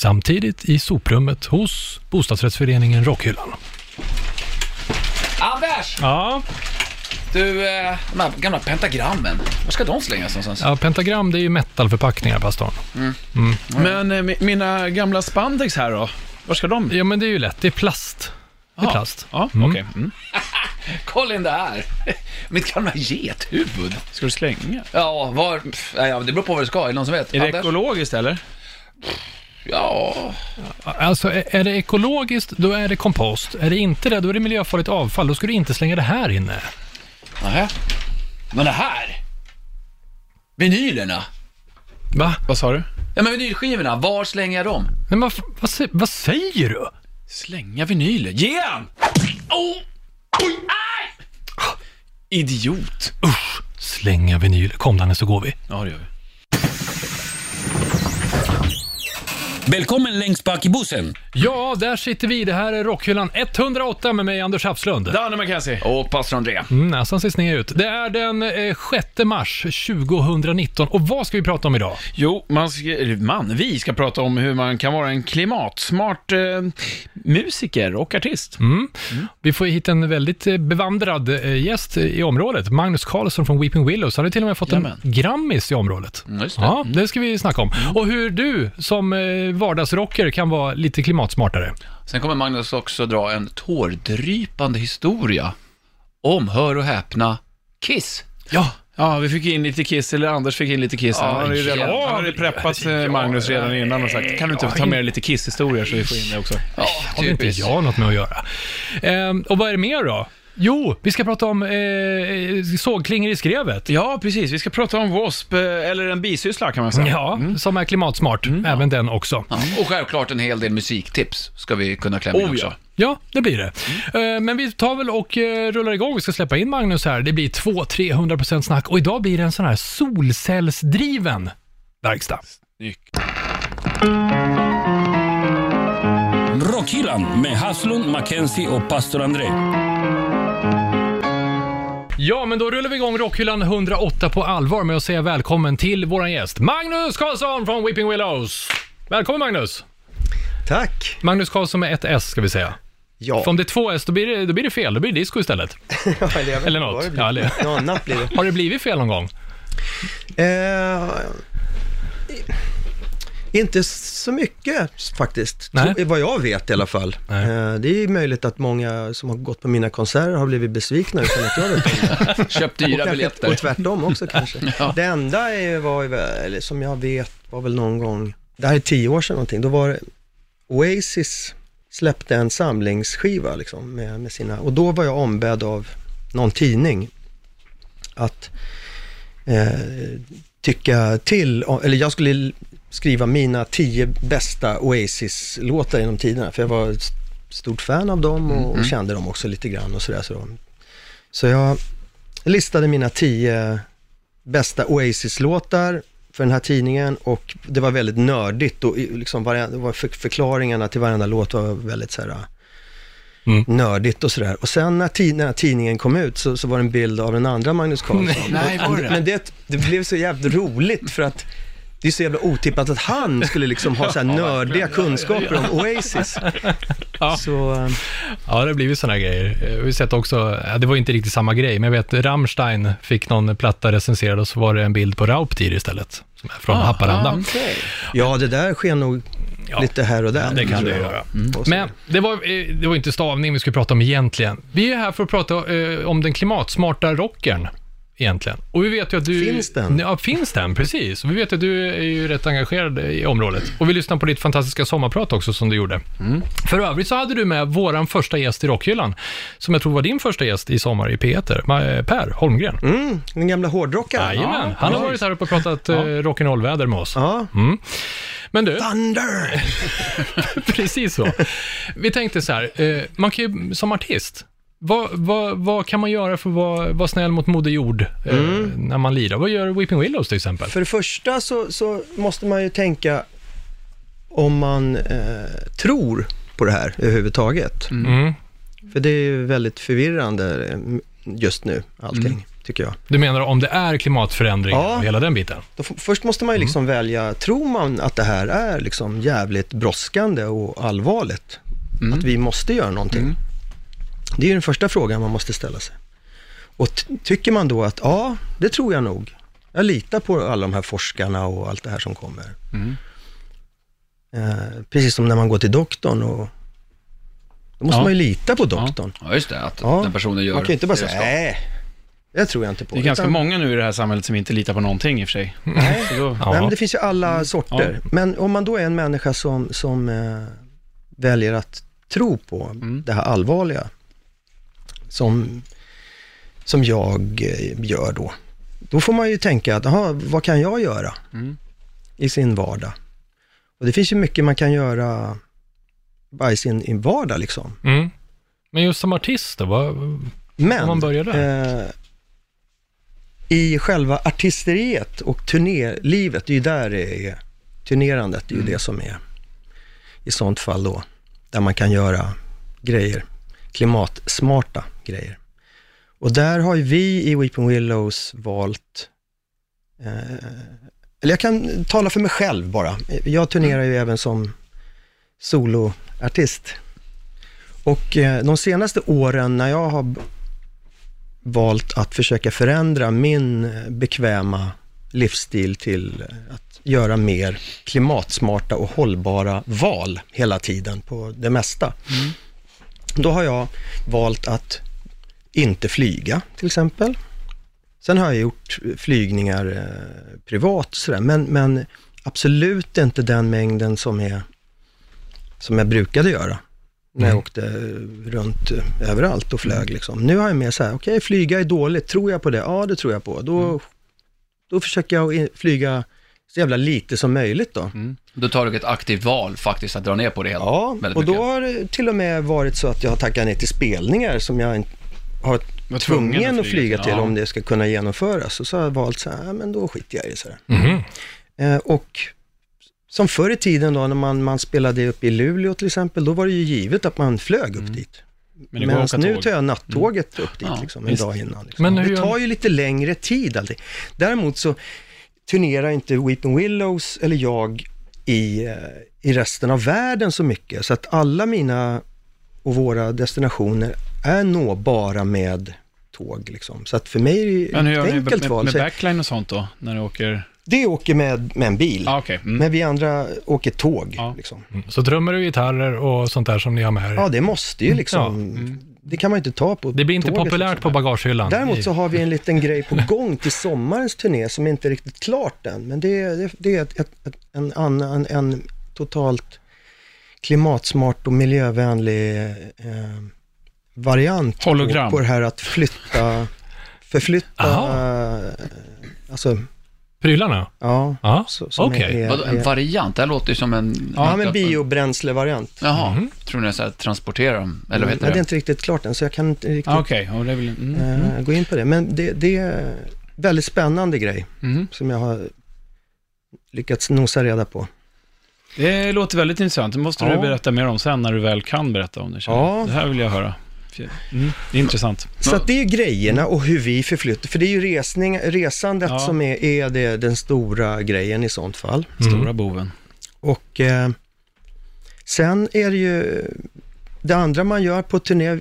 Samtidigt i soprummet hos bostadsrättsföreningen Rockhyllan. Anders! Ja, Du, eh, de här gamla pentagrammen, var ska de slängas någonstans? ja pentagram det är ju metalförpackningar, pastorn. Men eh, mi- mina gamla spandex här då? Var ska de? Ja, men det är ju lätt. Det är plast. Det är Ja. plast. Ja, Mm. okej. Mm. Kolla in det här! Mitt gamla gethuvud. Ska du slänga? Ja, var... pff, nej, ja, det beror på vad du ska, är det någon som vet? Är det Anders? ekologiskt eller? Ja, Alltså, är det ekologiskt, då är det kompost. Är det inte det, då är det miljöfarligt avfall. Då ska du inte slänga det här inne. nähä. Men det här? Vinylerna? Va? Vad sa du? Ja men vinylskivorna, var slänger jag dem? Men vad, vad, vad säger du? Slänga vinyler? Ge han! Oh! Oj, aj! Idiot. Usch, slänga vinyl. Kom Danne, så går vi. Ja, det gör vi. Välkommen längst bak i bussen. Ja, där sitter vi. Det här är Rockhyllan 108 med mig, Anders Hafslund. Danne McKenzie. Och pastor André. Mm, näsan ser sned ut. Det är den eh, 6 mars 2019 och vad ska vi prata om idag? Jo, man ska, man, vi ska prata om hur man kan vara en klimatsmart eh, musiker och artist. Mm. Vi får hit en väldigt eh, bevandrad eh, gäst i området. Magnus Carlsson från Weeping Willows. Han har till och med fått Jajamän. en Grammis i området. Mm, just det. Ja, det ska vi snacka om. Och hur du som eh, vardagsrocker kan vara lite klimatsmartare. Sen kommer Magnus också dra en tårdrypande historia om, hör och häpna, Kiss. Ja, Ja, vi fick in lite Kiss, eller Anders fick in lite Kiss. Ja, han hade ju redan, ja. han hade preppat eh, Magnus redan innan och sagt, kan du inte ta med lite Kiss-historier så vi får in det också? Ja, har inte typiskt. jag något med att göra. Ehm, och vad är det mer då? Jo, vi ska prata om eh, sågklingor i skrevet. Ja, precis. Vi ska prata om W.A.S.P. eh, eller en bisyssla kan man säga. Ja, som är klimatsmart. Även den också. Ja, och självklart en hel del musiktips ska vi kunna klämma in Oh, också. ja. Ja, det blir det. Eh, Men vi tar väl och eh, rullar igång. Vi ska släppa in Magnus här. Det blir 200-300% snack och idag blir det en sån här solcellsdriven verkstad. Snyggt. Rockhyllan med Haslund, Mackenzie och pastor André. Ja, men då rullar vi igång Rockhyllan 108 på allvar med att säga välkommen till våran gäst Magnus Karlsson från Weeping Willows. Välkommen Magnus! Tack! Magnus Karlsson med ett S ska vi säga. Ja, För om det är två S, då blir det, då blir det fel. Då blir det disco istället. eller, vet Eller vad något. Ja, eller- Något annat blir det. Har det blivit fel någon gång? Eh, inte så mycket faktiskt, Nej. Tro- vad jag vet i alla fall. Nej. Eh, det är möjligt att många som har gått på mina konserter har blivit besvikna utan att jag vet om det. Köp Och, dyra kanske, biljetter. och tvärtom också kanske. Det enda är, var, ju eller som jag vet var väl någon gång, det här är tio år sedan någonting, då var Oasis släppte en samlingsskiva liksom med, med sina, och då var jag ombedd av någon tidning att eh, tycka till, eller jag skulle skriva mina tio bästa Oasis-låtar genom tiderna, för jag var ett stort fan av dem och, och kände dem också lite grann och sådär. Så, så jag listade mina tio bästa Oasis-låtar för den här tidningen och det var väldigt nördigt och liksom var för, förklaringarna till varenda låt var väldigt så här, Mm. nördigt och sådär. Och sen när, tid, när tidningen kom ut så, så var det en bild av den andra Magnus Carlsson. Nej, var det? Men det, det blev så jävligt roligt för att det är så jävla otippat att han skulle liksom ha så här nördiga kunskaper om Oasis. Ja. Så, eh, Ja, det har blivit såna grejer. Eh, Vi har sett också, det var inte riktigt samma grej, men jag vet Rammstein fick någon platta recenserad och så var det en bild på Rauptir istället, som är från Haparanda. ja, det där sker nog Ja. lite här och där. Det kan det göra. Så. Men det var, eh, det var inte stavning vi skulle prata om egentligen. Vi är här för att prata eh, om den klimatsmarta rockern. Egentligen. Och vi vet ju att du... Finns den? Ja, finns den, precis. Och vi vet att du är ju rätt engagerad i området. Och vi lyssnar på ditt fantastiska sommarprat också som du gjorde. För övrigt så hade du med våran första gäst i Rockhyllan, som jag tror var din första gäst i sommar i P1, Ma- eh, Per Holmgren. Mm, den gamla hårdrockaren. Jajamän, han har varit här uppe och pratat eh, rock'n'roll-väder med oss. Ja. Mm. Men du, Thunder! Precis så. Vi tänkte så här, eh, man kan ju som artist, vad, vad, vad kan man göra för att vara, vara snäll mot Moder Jord eh, när man lirar? Vad gör Weeping Willows till exempel? För det första så, så måste man ju tänka om man eh, tror på det här överhuvudtaget. Mm. För det är ju väldigt förvirrande eh, just nu, allting. tycker jag. Du menar om det är klimatförändring Ja. och hela den biten? Då först måste man ju liksom välja, tror man att det här är liksom jävligt brådskande och allvarligt? Att vi måste göra någonting? Det är ju den första frågan man måste ställa sig. Och tycker man då att ja, det tror jag nog. Jag litar på alla de här forskarna och allt det här som kommer. Eh, precis som när man går till doktorn och då måste Ja. man ju lita på doktorn. Ja, just det. Att Ja. den personen gör Man kan ju inte bara säga, nej, det tror jag inte på. Det är ganska Utan- många nu i det här samhället som inte litar på någonting i och för sig. Så då. Nej, men det finns ju alla sorter. Men om man då är en människa som, som eh, väljer att tro på det här allvarliga, som, som jag eh, gör då, då får man ju tänka att, aha, vad kan jag göra i sin vardag? Och det finns ju mycket man kan göra bara i sin vardag liksom. Mm. Men just som artist då? Vad, Men Om man börjar där. Eh, i själva artisteriet och turnélivet, det är ju där det är, turnerandet, det är ju Mm. det som är i sånt fall då, där man kan göra grejer, klimatsmarta grejer. Och där har ju vi i Weeping Willows valt, eh, eller jag kan tala för mig själv bara. Jag turnerar ju även som soloartist. Och eh, de senaste åren när jag har valt att försöka förändra min eh, bekväma livsstil till eh, att göra mer klimatsmarta och hållbara val hela tiden på det mesta. Då har jag valt att inte flyga till exempel. Sen har jag gjort flygningar eh, privat sådär, men, men absolut inte den mängden som, är, som jag brukade göra när jag åkte runt eh, överallt och flög. Liksom. Nu har jag mer så här, okej, flyga är dåligt, tror jag på det? Ja, det tror jag på. Då, då försöker jag flyga så jävla lite som möjligt då. Då tar du ett aktivt val faktiskt att dra ner på det helt. Ja, och då mycket. har det till och med varit så att jag har tackat ner till spelningar som jag inte har Var tvungen att flyga till Ja. om det ska kunna genomföras. Och så har jag valt så här, men då skiter jag i det. Så här. Mhm. Eh, och som förr i tiden då, när man, man spelade upp i Luleå till exempel, då var det ju givet att man flög upp dit. Men Medan nu tåg. tar jag nattåget upp dit Ja, liksom, en visst. dag innan. Liksom. Men det tar ju lite längre tid alltid. Däremot så turnerar inte Weeping Willows eller jag i, eh, i resten av världen så mycket. Så att alla mina och våra destinationer är nåbara med tåg. Liksom. Så att för mig är det Men hur ett gör ni enkelt med, val. med backline och sånt då? När du åker? det åker med, med en bil, Ah, okej. Mm. men vi andra åker tåg. Ja. Liksom. Så trummor och gitarrer och sånt där som ni har med er. Ja, det måste ju liksom, det kan man ju inte ta på Det blir inte tåget, populärt liksom. på bagagehyllan. Däremot så har vi en liten grej på gång till sommarens turné som inte är riktigt klart än. Men det, är- det, det är ett, ett, ett, en annan, en totalt klimatsmart och miljövänlig eh, variant Hologram. På, på det här att flytta, förflytta, Aha. eh, alltså, Prylarna? ja. Ja, okej. Vadå, en variant? Det här låter ju som en... Ja, men biobränslevariant. Jaha, Mhm. tror ni så här, transportera dem? Eller vad Men heter det är det? inte riktigt klart än, så jag kan inte riktigt Ah, det är väl... Mm. eh, gå in på det. Men det, det är en väldigt spännande grej Mm. som jag har lyckats nosa reda på. Det låter väldigt intressant. Det måste du Ja. berätta mer om sen när du väl kan berätta om det. Ja. Det här vill jag höra. Mm. Intressant. Så att det är ju grejerna och hur vi förflyttar, för det är ju resning, resandet Ja. som är, är det, den stora grejen i sånt fall. Stora boven. Och eh, sen är det ju det andra man gör på turné,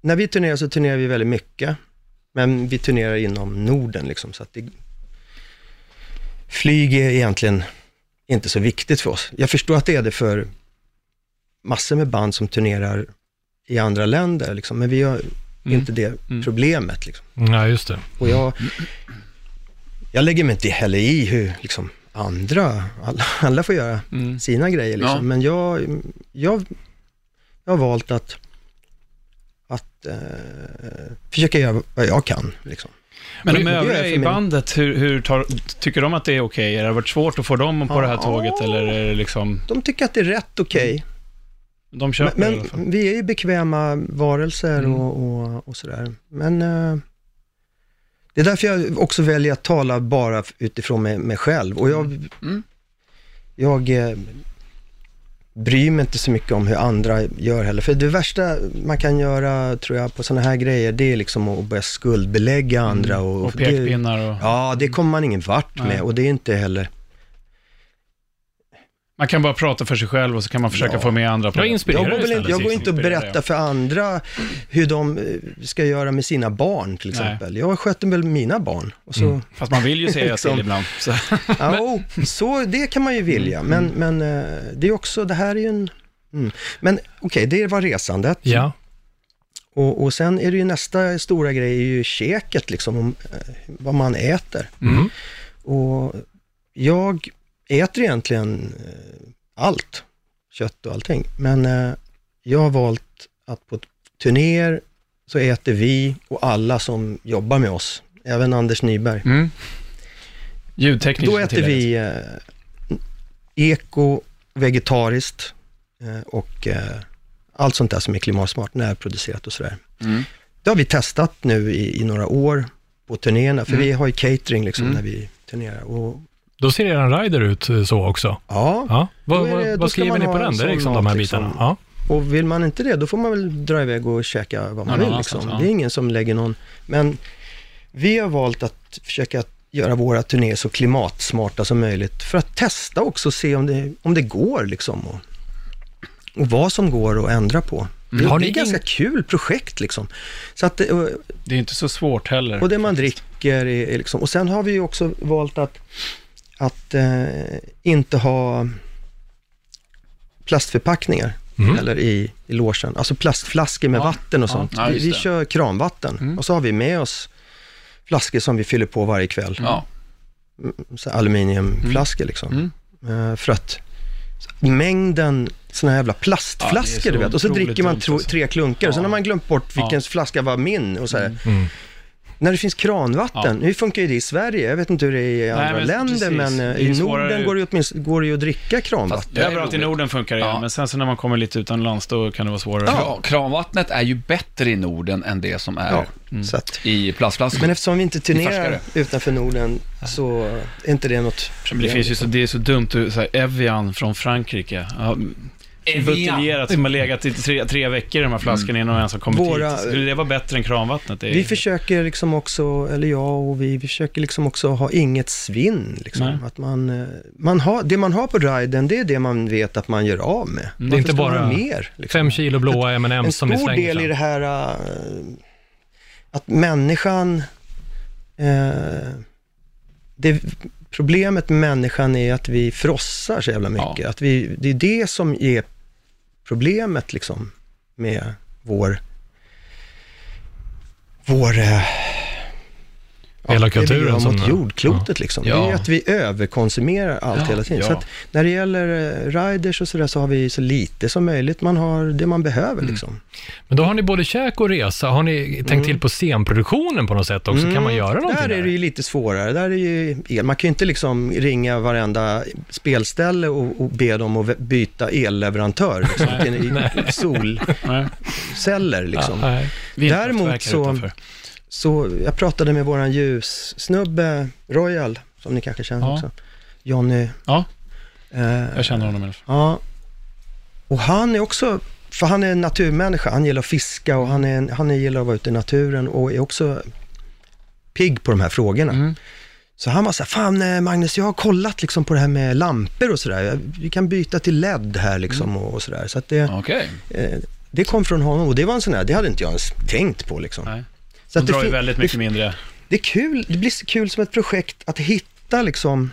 när vi turnerar så turnerar vi väldigt mycket, men vi turnerar inom Norden liksom, så att det, flyg är egentligen inte så viktigt för oss. Jag förstår att det är det för massor med band som turnerar i andra länder, liksom, men vi har Mm. inte det problemet. Liksom. Ja, just det. Och jag, jag lägger mig inte heller i hur liksom, andra, alla, alla får göra Mm. sina grejer liksom. Ja. Men jag, jag, jag har valt att, att eh, försöka göra vad jag kan. Liksom. Men de övriga i bandet, hur, hur tar, tycker de att det är okej? Har det varit svårt att få dem på det här Ja. tåget eller är det liksom... De tycker att det är rätt okej. De Men, köper det i alla fall? men vi är ju bekväma varelser Mm. och, och, och sådär. Men eh, det är därför jag också väljer att tala bara utifrån mig, mig själv. Och jag, Mm. jag eh, bryr mig inte så mycket om hur andra gör heller. För det värsta man kan göra, tror jag, på sådana här grejer, det är liksom att börja skuldbelägga andra. Och, Mm. Och det- pekpinnar och... Ja, det kommer man ingen vart Nej. med och det är inte heller... Man kan bara prata för sig själv och så kan man försöka Ja. få med andra på Jag det. inspirerar Jag går, väl istället. inte, jag går inte och berättar för andra hur de eh, ska göra med sina barn till Nej. exempel. Jag sköter väl mina barn. Och så, Mm. Fast man vill ju säga Liksom. till ibland. Så. ja, oh, så det kan man ju vilja, men, men eh, det är också, det här är ju en... Mm. Men okej, det var resandet. Ja. Och, och sen är det ju nästa stora grej, är ju käket liksom, om, eh, vad man äter. Mm. Och jag äter egentligen eh, allt, kött och allting. Men eh, jag har valt att på turnéer så äter vi och alla som jobbar med oss, även Anders Nyberg. Mm. Ljudtekniskt Då äter vi eh, eko, vegetariskt eh, och eh, allt sånt där som är klimatsmart, närproducerat och sådär. Mm. Det har vi testat nu i, i några år på turnéerna, för Mm. vi har ju catering liksom Mm. när vi turnerar. Och, Då ser er rider ut eh, så också. ja, Ja. Vad, det- vad, skriver ni på den? en Det är liksom de här liksom. bitarna. Ja. och vill man inte det, då får man väl dra iväg och käka vad man Ja, vill. Liksom. ja. Det är ingen som lägger någon... Men vi har valt att försöka göra våra turnéer så klimatsmarta som möjligt för att testa också och se om det, om det går liksom. Och, och vad som går att ändra på. Det, Har det ni är ett ganska kul projekt liksom. Så att, det- och, Det är inte så svårt heller. och det man dricker är, är liksom, och sen har vi ju också valt att, att eh, inte ha plastförpackningar Mm. eller i, i logen. Alltså plastflaskor med Ja, vatten och ja, sånt. ja, vi vi kör kranvatten Mm. och så har vi med oss flaskor som vi fyller på varje kväll. Ja. Så här aluminiumflaskor liksom. Mm. Eh, för att mängden såna här jävla Ja, plastflaskor är så du vet. Och så dricker man tro, alltså. tre klunkar och sen Ja. har man glömt bort vilken Ja. flaska var min och så här. Mm. När det finns kranvatten, hur funkar ju det i Sverige? Jag vet inte hur det är i andra men länder, precis. men eh, Det i Norden går det ju åtminstone går det ju att dricka kranvatten. Fast det är Överallt i. Norden funkar det, Ja. men sen så när man kommer lite utomlands då kan det vara svårare. Kra- Kranvattnet är ju bättre i Norden än det som är Ja, Mm. så att, i plastflaskor. men eftersom vi inte turnerar utanför Norden så är inte det något Men det finns ju så, det är så dumt, att- så här, Evian från Frankrike. Buteljerat som har legat i tre, tre veckor i de här flaskorna innan de ens har kommit Våra- hit. Skulle det vara bättre än kranvattnet? Det är, Vi försöker liksom också, eller jag och vi, vi försöker liksom också ha inget svinn. Liksom. Att man, eh, man har, det man har på riden, det är det man vet att man gör av med. Det är inte bara mer. Liksom? Fem kilo blåa En M&M's som ni stor slänger del i det här, eh, att människan, eh, det, problemet med människan är att vi frossar så jävla mycket. Ja. Att vi, det är det som är problemet liksom med vår, vår eh, Hela det vi kulturen gör som- mot jordklotet liksom. Det är ju Ja. att vi överkonsumerar allt Ja, hela tiden. ja. Så att när det gäller eh, riders och sådär så har vi så lite som möjligt. Man har det man behöver Mm. liksom. Men då har ni både käk och resa. Har ni tänkt till på scenproduktionen på något sätt också? Kan man göra någonting Mm. Där är det ju lite svårare. Där är det ju el. Man kan ju inte liksom ringa varenda spelställe och, och be dem att byta elleverantör liksom, solceller. Liksom. Ja, Däremot så- utanför. Så jag pratade med våran ljussnubbe Royal, som ni kanske känner Ja. också. Johnny. Ja. Eh, Jag känner honom i alla fall. Ja, och han är också, för han är en naturmänniska, han gillar att fiska och han, är han gillar att vara ute i naturen och är också pigg på de här frågorna. Mm. Så han var så här, fan eh, Magnus, jag har kollat liksom på det här med lampor och sådär. Vi kan byta till LED här liksom Mm. och, och sådär. Så att det, Okej. eh, det kom från honom och det var en sån här, det hade inte jag ens tänkt på liksom. Nej. Så De att det, drar ju väldigt det, mycket mindre. det är kul, det blir så kul som ett projekt att hitta liksom,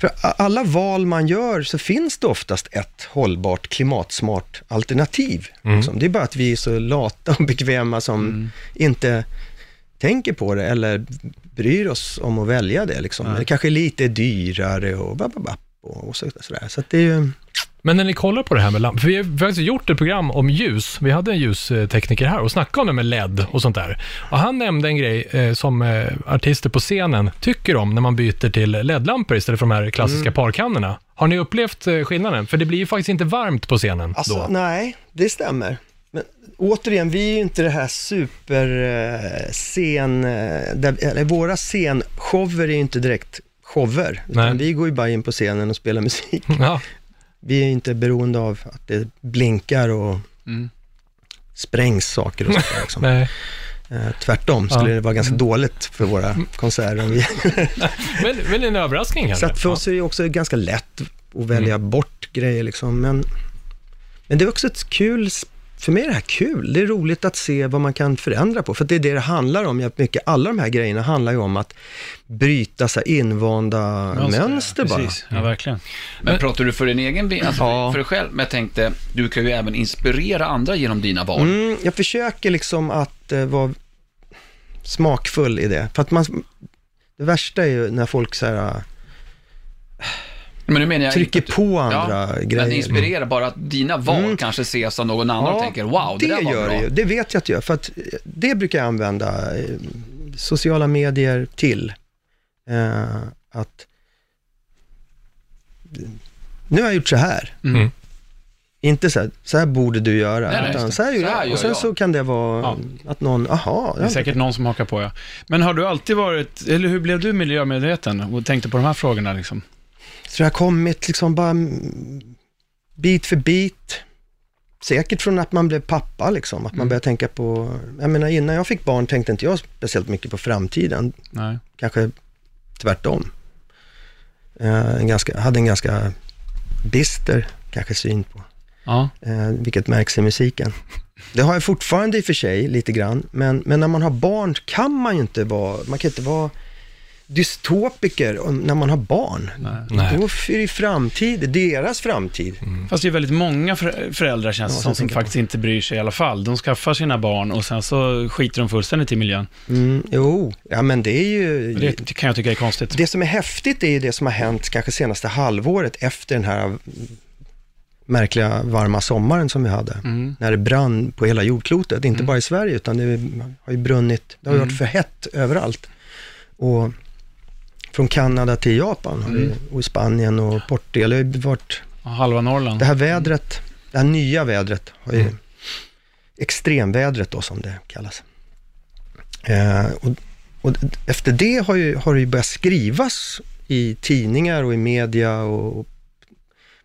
för alla val man gör så finns det oftast ett hållbart, klimatsmart alternativ. Mm. Liksom. Det är bara att vi är så lata och bekväma som Mm. inte tänker på det eller bryr oss om att välja det. Liksom. Det kanske är lite dyrare och bababap och, och så, sådär. Så att det är ju, Men när ni kollar på det här med lampor, för vi har faktiskt gjort ett program om ljus. Vi hade en ljustekniker här och snackade om det med LED och sånt där. Och han nämnde en grej eh, som eh, artister på scenen tycker om när man byter till LED-lampor istället för de här klassiska Mm. parkannorna. Har ni upplevt eh, skillnaden? För det blir ju faktiskt inte varmt på scenen Alltså, då. nej, det stämmer. Men återigen, vi är ju inte det här superscen... Eller våra scenshower är ju inte direkt shower. Nej. Utan vi går ju bara in på scenen och spelar musik. Ja, vi är inte beroende av att det blinkar och Mm. sprängs saker och sånt liksom. Nej. Eh, tvärtom skulle Ja. Mm. det vara ganska dåligt för våra konserter. om vi- Men, men en överraskning Så kanske? att för oss är det också ganska lätt att välja bort grejer liksom. Men, men det är också ett kul, för mig är det här kul. Det är roligt att se vad man kan förändra på. För det är det det handlar om. Mycket, alla de här grejerna handlar ju om att bryta så invanda mönster, bara. Precis, ja verkligen. Men pratar du för din egen alltså Ja. för dig själv? Men jag tänkte, du kan ju även inspirera andra genom dina val. Mm, jag försöker liksom att eh, vara smakfull i det. För att man, det värsta är ju när folk så här, eh, Men nu menar jag trycker att på du- andra ja, grejer. Men inspirera, bara att dina val Mm. kanske ses av någon annan och tänker wow, det, det där var gör bra. det. Det vet jag att jag gör, för att eh, det brukar jag använda eh, sociala medier till. Eh, att nu har jag gjort så här. Mm. Inte så här, så här borde du göra, Nej, nej, utan det. så här gör Så här jag. gör Och sen jag. så kan det vara Ja. att någon, aha, Det är ja, säkert någon som hakar på, ja. Men har du alltid varit, eller hur blev du miljömedveten och tänkte på de här frågorna liksom? Så det har kommit liksom bara mm, bit för bit. Säkert från att man blev pappa liksom, att man började tänka på, jag menar innan jag fick barn tänkte inte jag speciellt mycket på framtiden, Nej. kanske tvärtom. Eh, en ganska, hade en ganska bister kanske syn på, Ja. eh, vilket märks i musiken. Det har jag fortfarande i och för sig lite grann, men, men när man har barn kan man ju inte vara, man kan inte vara dystopiker när man har barn. Nej. Då är det framtid, deras framtid. Fast det är väldigt många för- föräldrar känns det som, som faktiskt inte bryr sig i alla fall. De skaffar sina barn och sen så skiter de fullständigt i miljön. Mm, jo, ja men det är ju... Det kan jag tycka är konstigt. Det som är häftigt är ju det som har hänt kanske senaste halvåret efter den här mm, märkliga varma sommaren som vi hade. Mm. När det brann på hela jordklotet, inte bara i Sverige utan det har ju brunnit, det har ju varit för hett överallt. Och från Kanada till Japan det, och i Spanien och Portugal, det har varit Halva Norrland. Det här vädret, det här nya vädret, har ju, extremvädret då som det kallas. Eh, och, och efter det har, ju, har det ju börjat skrivas i tidningar och i media och, och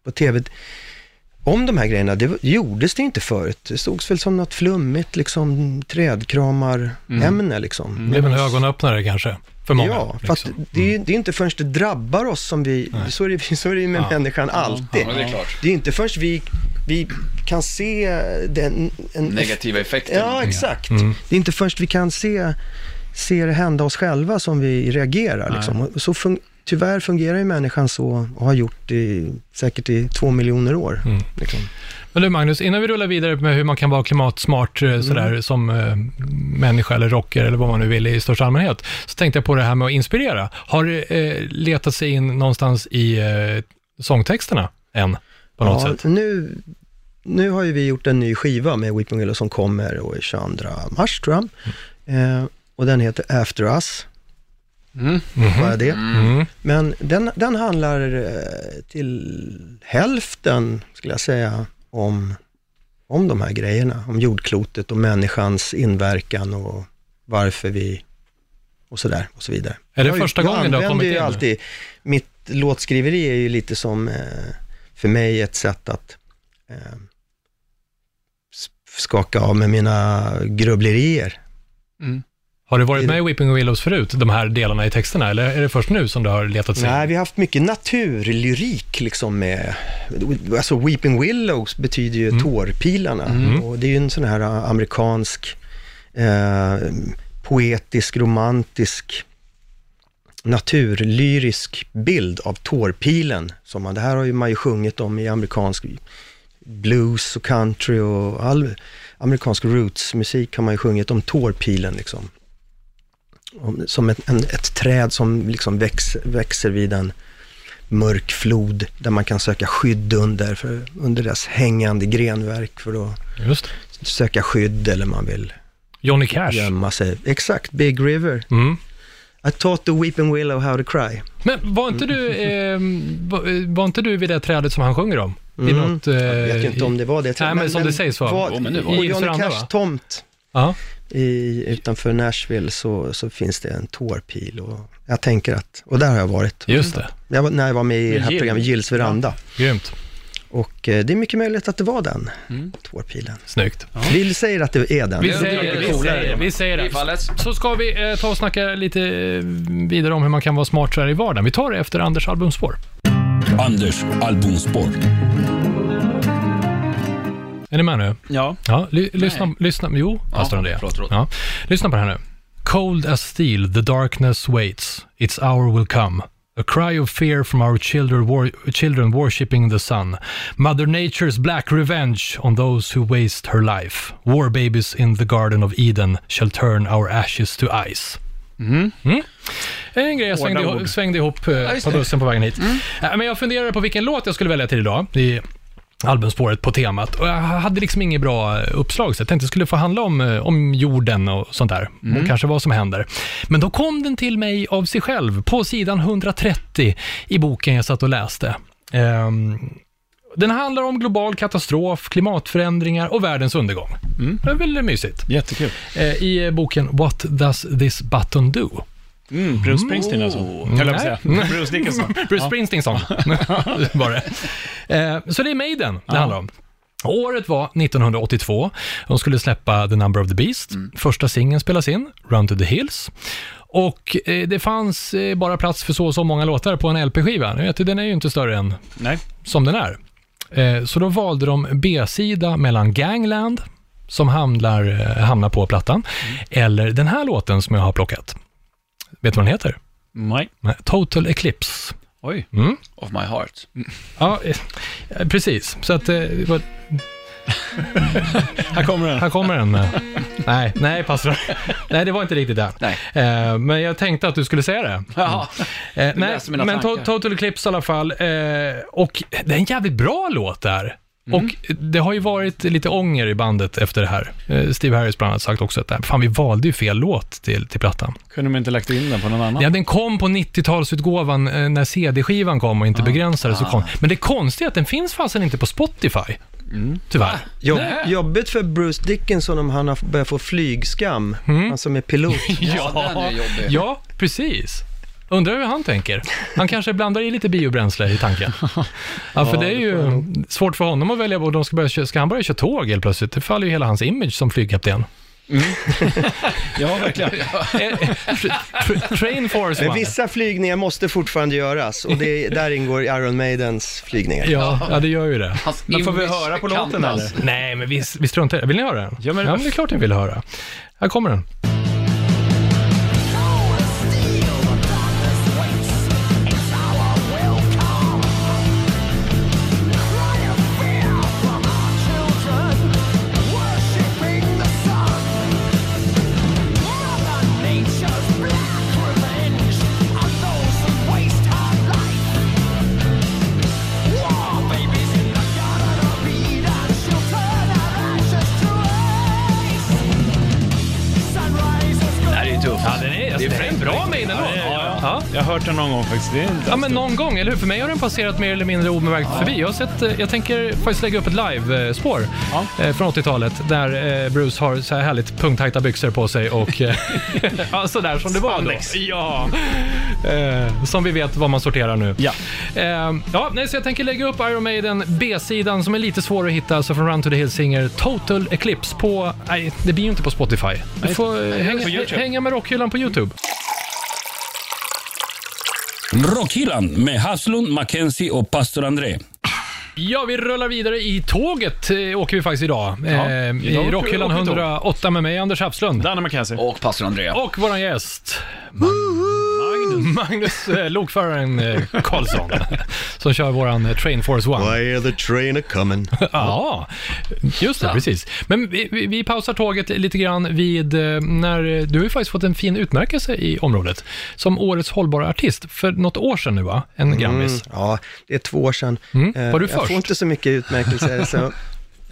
på tv om de här grejerna. Det gjordes det inte förut. Det sågs väl som något flummigt, liksom trädkramar-ämne liksom. Det blev en ögonöppnare kanske, för många. Ja, för att liksom. det, är, ju- det är inte förrän det drabbar oss som vi, så är det, så är det ju med Ja. människan alltid. Ja, det är klart. Det är inte först vi, vi kan se den... En, Negativa effekter. Ja, exakt. Mm. Det är inte först vi kan se, se det hända oss själva som vi reagerar. Liksom. Och så fun, tyvärr fungerar ju människan så och har gjort i, säkert i två miljoner år. Mm. Liksom. Men du Magnus, innan vi rullar vidare med hur man kan vara klimatsmart eh, sådär, som eh, människa eller rocker eller vad man nu vill i största allmänhet, så tänkte jag på det här med att inspirera. Har du eh, letat sig in någonstans i eh, sångtexterna än, på något Ja, sätt? nu, nu har ju vi gjort en ny skiva med Weeping Willow som kommer och är 22 mars tror jag. Mm. Eh, och den heter After Us, Mm. bara det. Mm. Men den, den handlar eh, till hälften, skulle jag säga, om, om de här grejerna. Om jordklotet och människans inverkan och varför vi och sådär och så vidare. Är det första jag gången du har kommit in? alltid, mitt låtskriveri är ju lite som, eh, för mig, ett sätt att eh, skaka av med mina grubblerier. Mm. Har du varit med i Weeping Willows förut, de här delarna i texterna, eller är det först nu som du har letat sig Nej, vi har haft mycket naturlyrik liksom med, alltså Weeping Willows betyder ju tårpilarna Mm. och det är ju en sån här amerikansk eh, poetisk, romantisk, naturlyrisk bild av tårpilen. Som man, det här har ju man ju sjungit om i amerikansk blues och country och all amerikansk rootsmusik har man ju sjungit om tårpilen liksom. Om, som ett, en, ett träd som liksom väx, växer vid en mörk flod där man kan söka skydd under, för, under dess hängande grenverk för att Just söka skydd eller man vill Johnny Cash. gömma sig. Exakt, Big River. Mm. I taught the weeping willow how to cry. Men var inte, du, eh, var, var inte du vid det trädet som han sjunger om? Mm. något, eh, Jag vet ju inte om det var det. Nej, men som det sägs var. var men det var. Johnny Cash tomt Ja. i, utanför Nashville så, så finns det en tårpil och jag tänker att, och där har jag varit. Just det. Jag när jag var med i det här Jill. programmet Gills veranda. Grymt. Och eh, det är mycket möjligt att det var den, Mm. tårpilen. Snyggt. Vill säger att det är den. Vi säger, vi, säger, vi säger det. Så ska vi eh, ta och snacka lite eh, vidare om hur man kan vara smart så här i vardagen. Vi tar det efter Anders albumspår. Anders albumspår. Är ni med nu? Ja. Ja, ly- lyssna, lyssna. Jo, pastor Andrea. förlåt, förlåt. Ja, lyssna på det här nu. Cold as steel, the darkness waits. Its hour will come. A cry of fear from our children, wor- children worshipping the sun. Mother Nature's black revenge on those who waste her life. War babies in the garden of Eden shall turn our ashes to ice. Mm. En grej jag svängde, ihop- svängde ihop eh, just på det. bussen på vägen hit. Mm. Eh, Men jag funderade på vilken låt jag skulle välja till idag. I albumspåret på temat. Och jag hade liksom inget bra eh, uppslag, så jag tänkte det skulle få handla om, eh, om jorden och sånt där. Mm. Och kanske vad som händer. Men då kom den till mig av sig själv, på sidan 130 i boken jag satt och läste. Ehm, den handlar om global katastrof, klimatförändringar och världens undergång. Mm. Det är väl mysigt. Jättekul. Eh, I boken What Does This Button Do? Mm, Bruce Springsteen alltså. Mm. Att säga. Bruce Dickinson. Bruce Springsteen sång var det. Eh, så det är Maiden det Ja. handlar om. Året var 1982. De skulle släppa The Number of the Beast. Första singeln spelas in, Run to the Hills. Och eh, det fanns eh, bara plats för så och så många låtar på en LP-skiva. Den är ju inte större än Nej. som den är. Eh, så då valde de B-sida mellan Gangland, som hamnar, eh, hamnar på plattan, eller den här låten som jag har plockat. Vet du vad den heter? Nej. Total Eclipse. Oj. Mm. Of my heart. Ja, eh, precis. Så att... eh, vad- Här kommer den. Här kommer den. Nej, nej, passar. Nej, det var inte riktigt det. Nej. Eh, men jag tänkte att du skulle säga det. Jaha. Eh, nej, men to-. Total Eclipse i alla fall. Eh, och det är en jävligt bra låt där. Mm. Och det har ju varit lite ånger i bandet efter det här. Eh, Steve Harris bland annat sagt också att "Nej, fan, vi valde ju fel låt till, till plattan. Kunde de inte lagt in den på någon annan? Ja, den kom på 90-talsutgåvan eh, när CD-skivan kom och inte begränsades. Så kom. Men det konstiga är att den finns fasen inte på Spotify. Tyvärr. Jobb, Nej. jobbigt för Bruce Dickinson om han har börjat få flygskam, Mm. han som är pilot. Ja, den är jobbig. Ja, precis. Undrar hur han tänker. Han kanske blandar i lite biobränsle i tanken. Ja, för det är ju svårt för honom att välja, och de ska, börja, ska han börja köra tåg helt plötsligt? Det faller ju hela hans image som flygkapten. Ja, verkligen. Eh, tra- tra- Train Force Men One. vissa flygningar måste fortfarande göras och det, där ingår Iron Maidens flygningar. Ja, ja, det gör ju det. Hans Men får vi höra på låten eller? Nej, men vi, vi struntar i det. Vill ni höra den? Ja, men- ja, men det är klart ni vill höra. Här kommer den. Den någon gång faktiskt. Det är inte Ja, men någon gång, eller hur? För mig har den passerat mer eller mindre obemärkt förbi. Jag har sett, eh, jag tänker faktiskt lägga upp ett live-spår Ja. eh, från 80-talet där eh, Bruce har så här härligt punktajta byxor på sig och eh, ja, sådär som det var då. Spandex. Ja, eh, som vi vet vad man sorterar nu. Ja. Eh, ja, nej, så jag tänker lägga upp Iron Maiden B-sidan som är lite svår att hitta, alltså från Run to the Hill Singer, Total Eclipse på, nej, det blir ju inte på Spotify. Du får eh, hänga, på YouTube. hänga med rockhyllan på YouTube. Rockhyllan med Haslund, Mackenzie och pastor André. Ja, vi rullar vidare i tåget, eh, åker vi faktiskt idag. Ja, eh, idag I åker- Rockhyllan åker vi tåg. 108 med mig, Anders Hafslund. Danne McKenzie. Och pastor Andrea. Och våran gäst, Magnus, Magnus eh, lokföraren eh, Karlsson, som kör våran eh, Train Force One. Why are the train a coming? Ja, just det, precis. Men vi, vi, vi pausar tåget lite grann vid eh, när eh, du har ju faktiskt fått en fin utmärkelse i området som årets hållbara artist för något år sedan nu va? En Grammis. Mm, ja, det är två år sedan. Mm. Eh, Var du jag först? Får inte så mycket utmärkelser, så,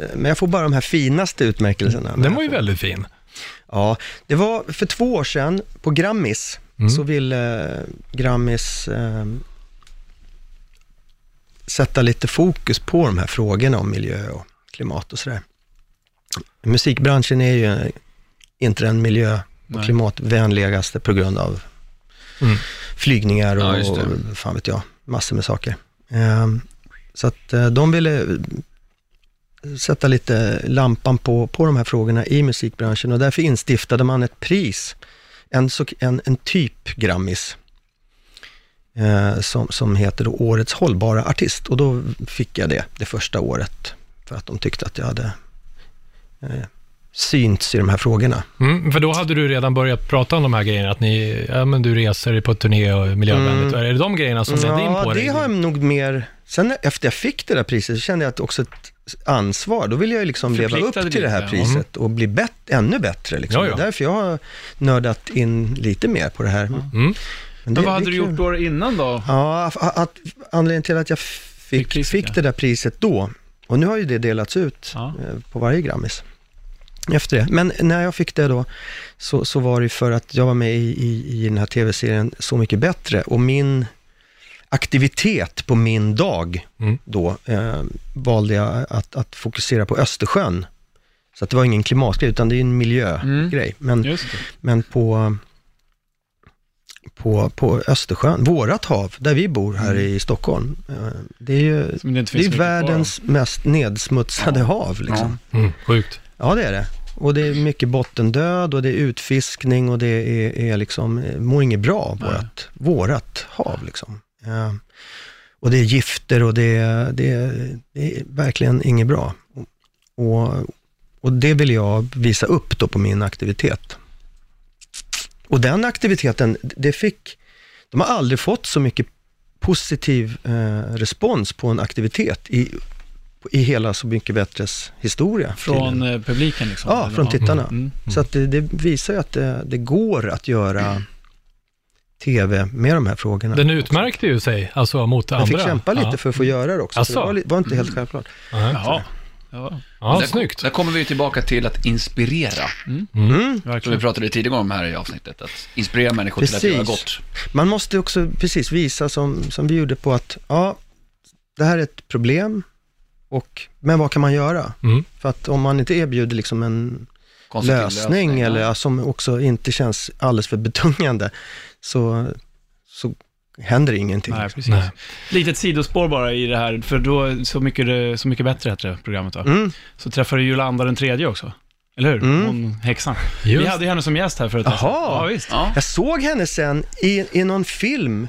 eh, men jag får bara de här finaste utmärkelserna. Den var ju väldigt fin. Ja, det var för två år sedan på Grammis, Mm. så ville Grammis eh, sätta lite fokus på de här frågorna om miljö och klimat och sådär. Musikbranschen är ju inte den miljö och Nej. klimatvänligaste på grund av Mm. flygningar Ja, och, det. och fan vet jag, massor med saker. Ehm, så att eh, de ville sätta lite lampan på, på de här frågorna i musikbranschen och därför instiftade man ett pris, en, en, en typ Grammis, eh, som, som heter då Årets hållbara artist. Och då fick jag det, det första året, för att de tyckte att jag hade eh, synts i de här frågorna. Mm, för då hade du redan börjat prata om de här grejerna, att ni, ja, men du reser på turné och miljövänligt. Är det de grejerna som ledde in Ja, på det har jag nog mer... Sen efter jag fick det där priset så kände jag att också ett ansvar. Då vill jag ju liksom leva upp till det här lite, priset och bli bet- ännu bättre. Liksom. Ja, ja. Det är därför jag har nördat in lite mer på det här. Mm. Men, det- Men vad hade det du kul. gjort då innan då? Ja, att, att, anledningen till att jag Fick fick, priset, fick ja. det där priset då, och nu har ju det delats ut Ja. eh, på varje Grammis efter det. Men när jag fick det då, så, så var det för att jag var med i, i, i den här tv-serien Så mycket bättre och min aktivitet på min dag Mm. då eh, valde jag att, att fokusera på Östersjön. Så att det var ingen klimatgrej, utan det är en miljögrej. Men, Just det. men på, på, på Östersjön, vårat hav, där vi bor här i Stockholm. eh, Det är ju det det är världens mest nedsmutsade hav. Liksom. Mm, sjukt. Ja. det är det. Och det är mycket bottendöd och det är utfiskning och det är, är liksom, mår inget bra Nej. vårat, vårat hav. Liksom. Eh, och det är gifter och det är, det det är verkligen inget bra. Och, och det vill jag visa upp då på min aktivitet. Och den aktiviteten, det fick, de har aldrig fått så mycket positiv eh, respons på en aktivitet i, i hela Så mycket bättres historia. Från tydligen. eh, publiken liksom? Ja, eller från tittarna. Mm. Så att det, det visar ju att det, det går att göra tv med de här frågorna. Den utmärkte ju sig, alltså mot andra. fick kämpa lite ja. för att få göra det också. För det var, var inte helt självklart. Ja, Jaha. Ja, ja där, snyggt. Där kommer vi tillbaka till att inspirera. Mm. Som vi verkligen. pratade tidigare om här i avsnittet. Att inspirera människor till att Precis. göra gott. Man måste också precis visa som, som vi gjorde på att, ja, det här är ett problem, och, men vad kan man göra? Mm. För att om man inte erbjuder liksom en Konstruktiv lösning, eller ja. som också inte känns alldeles för betungande, så, så händer ingenting. Nej, precis. Nej. Litet sidospår bara i det här, för då, Så mycket, så mycket bättre heter det programmet va? Mm. Så träffade du Jolanda den tredje också. Eller hur? Mm. Hon häxan. Vi Just. hade ju henne som gäst här förut. Jaha. Ja, visst. Ja. Jag såg henne sen i, i någon film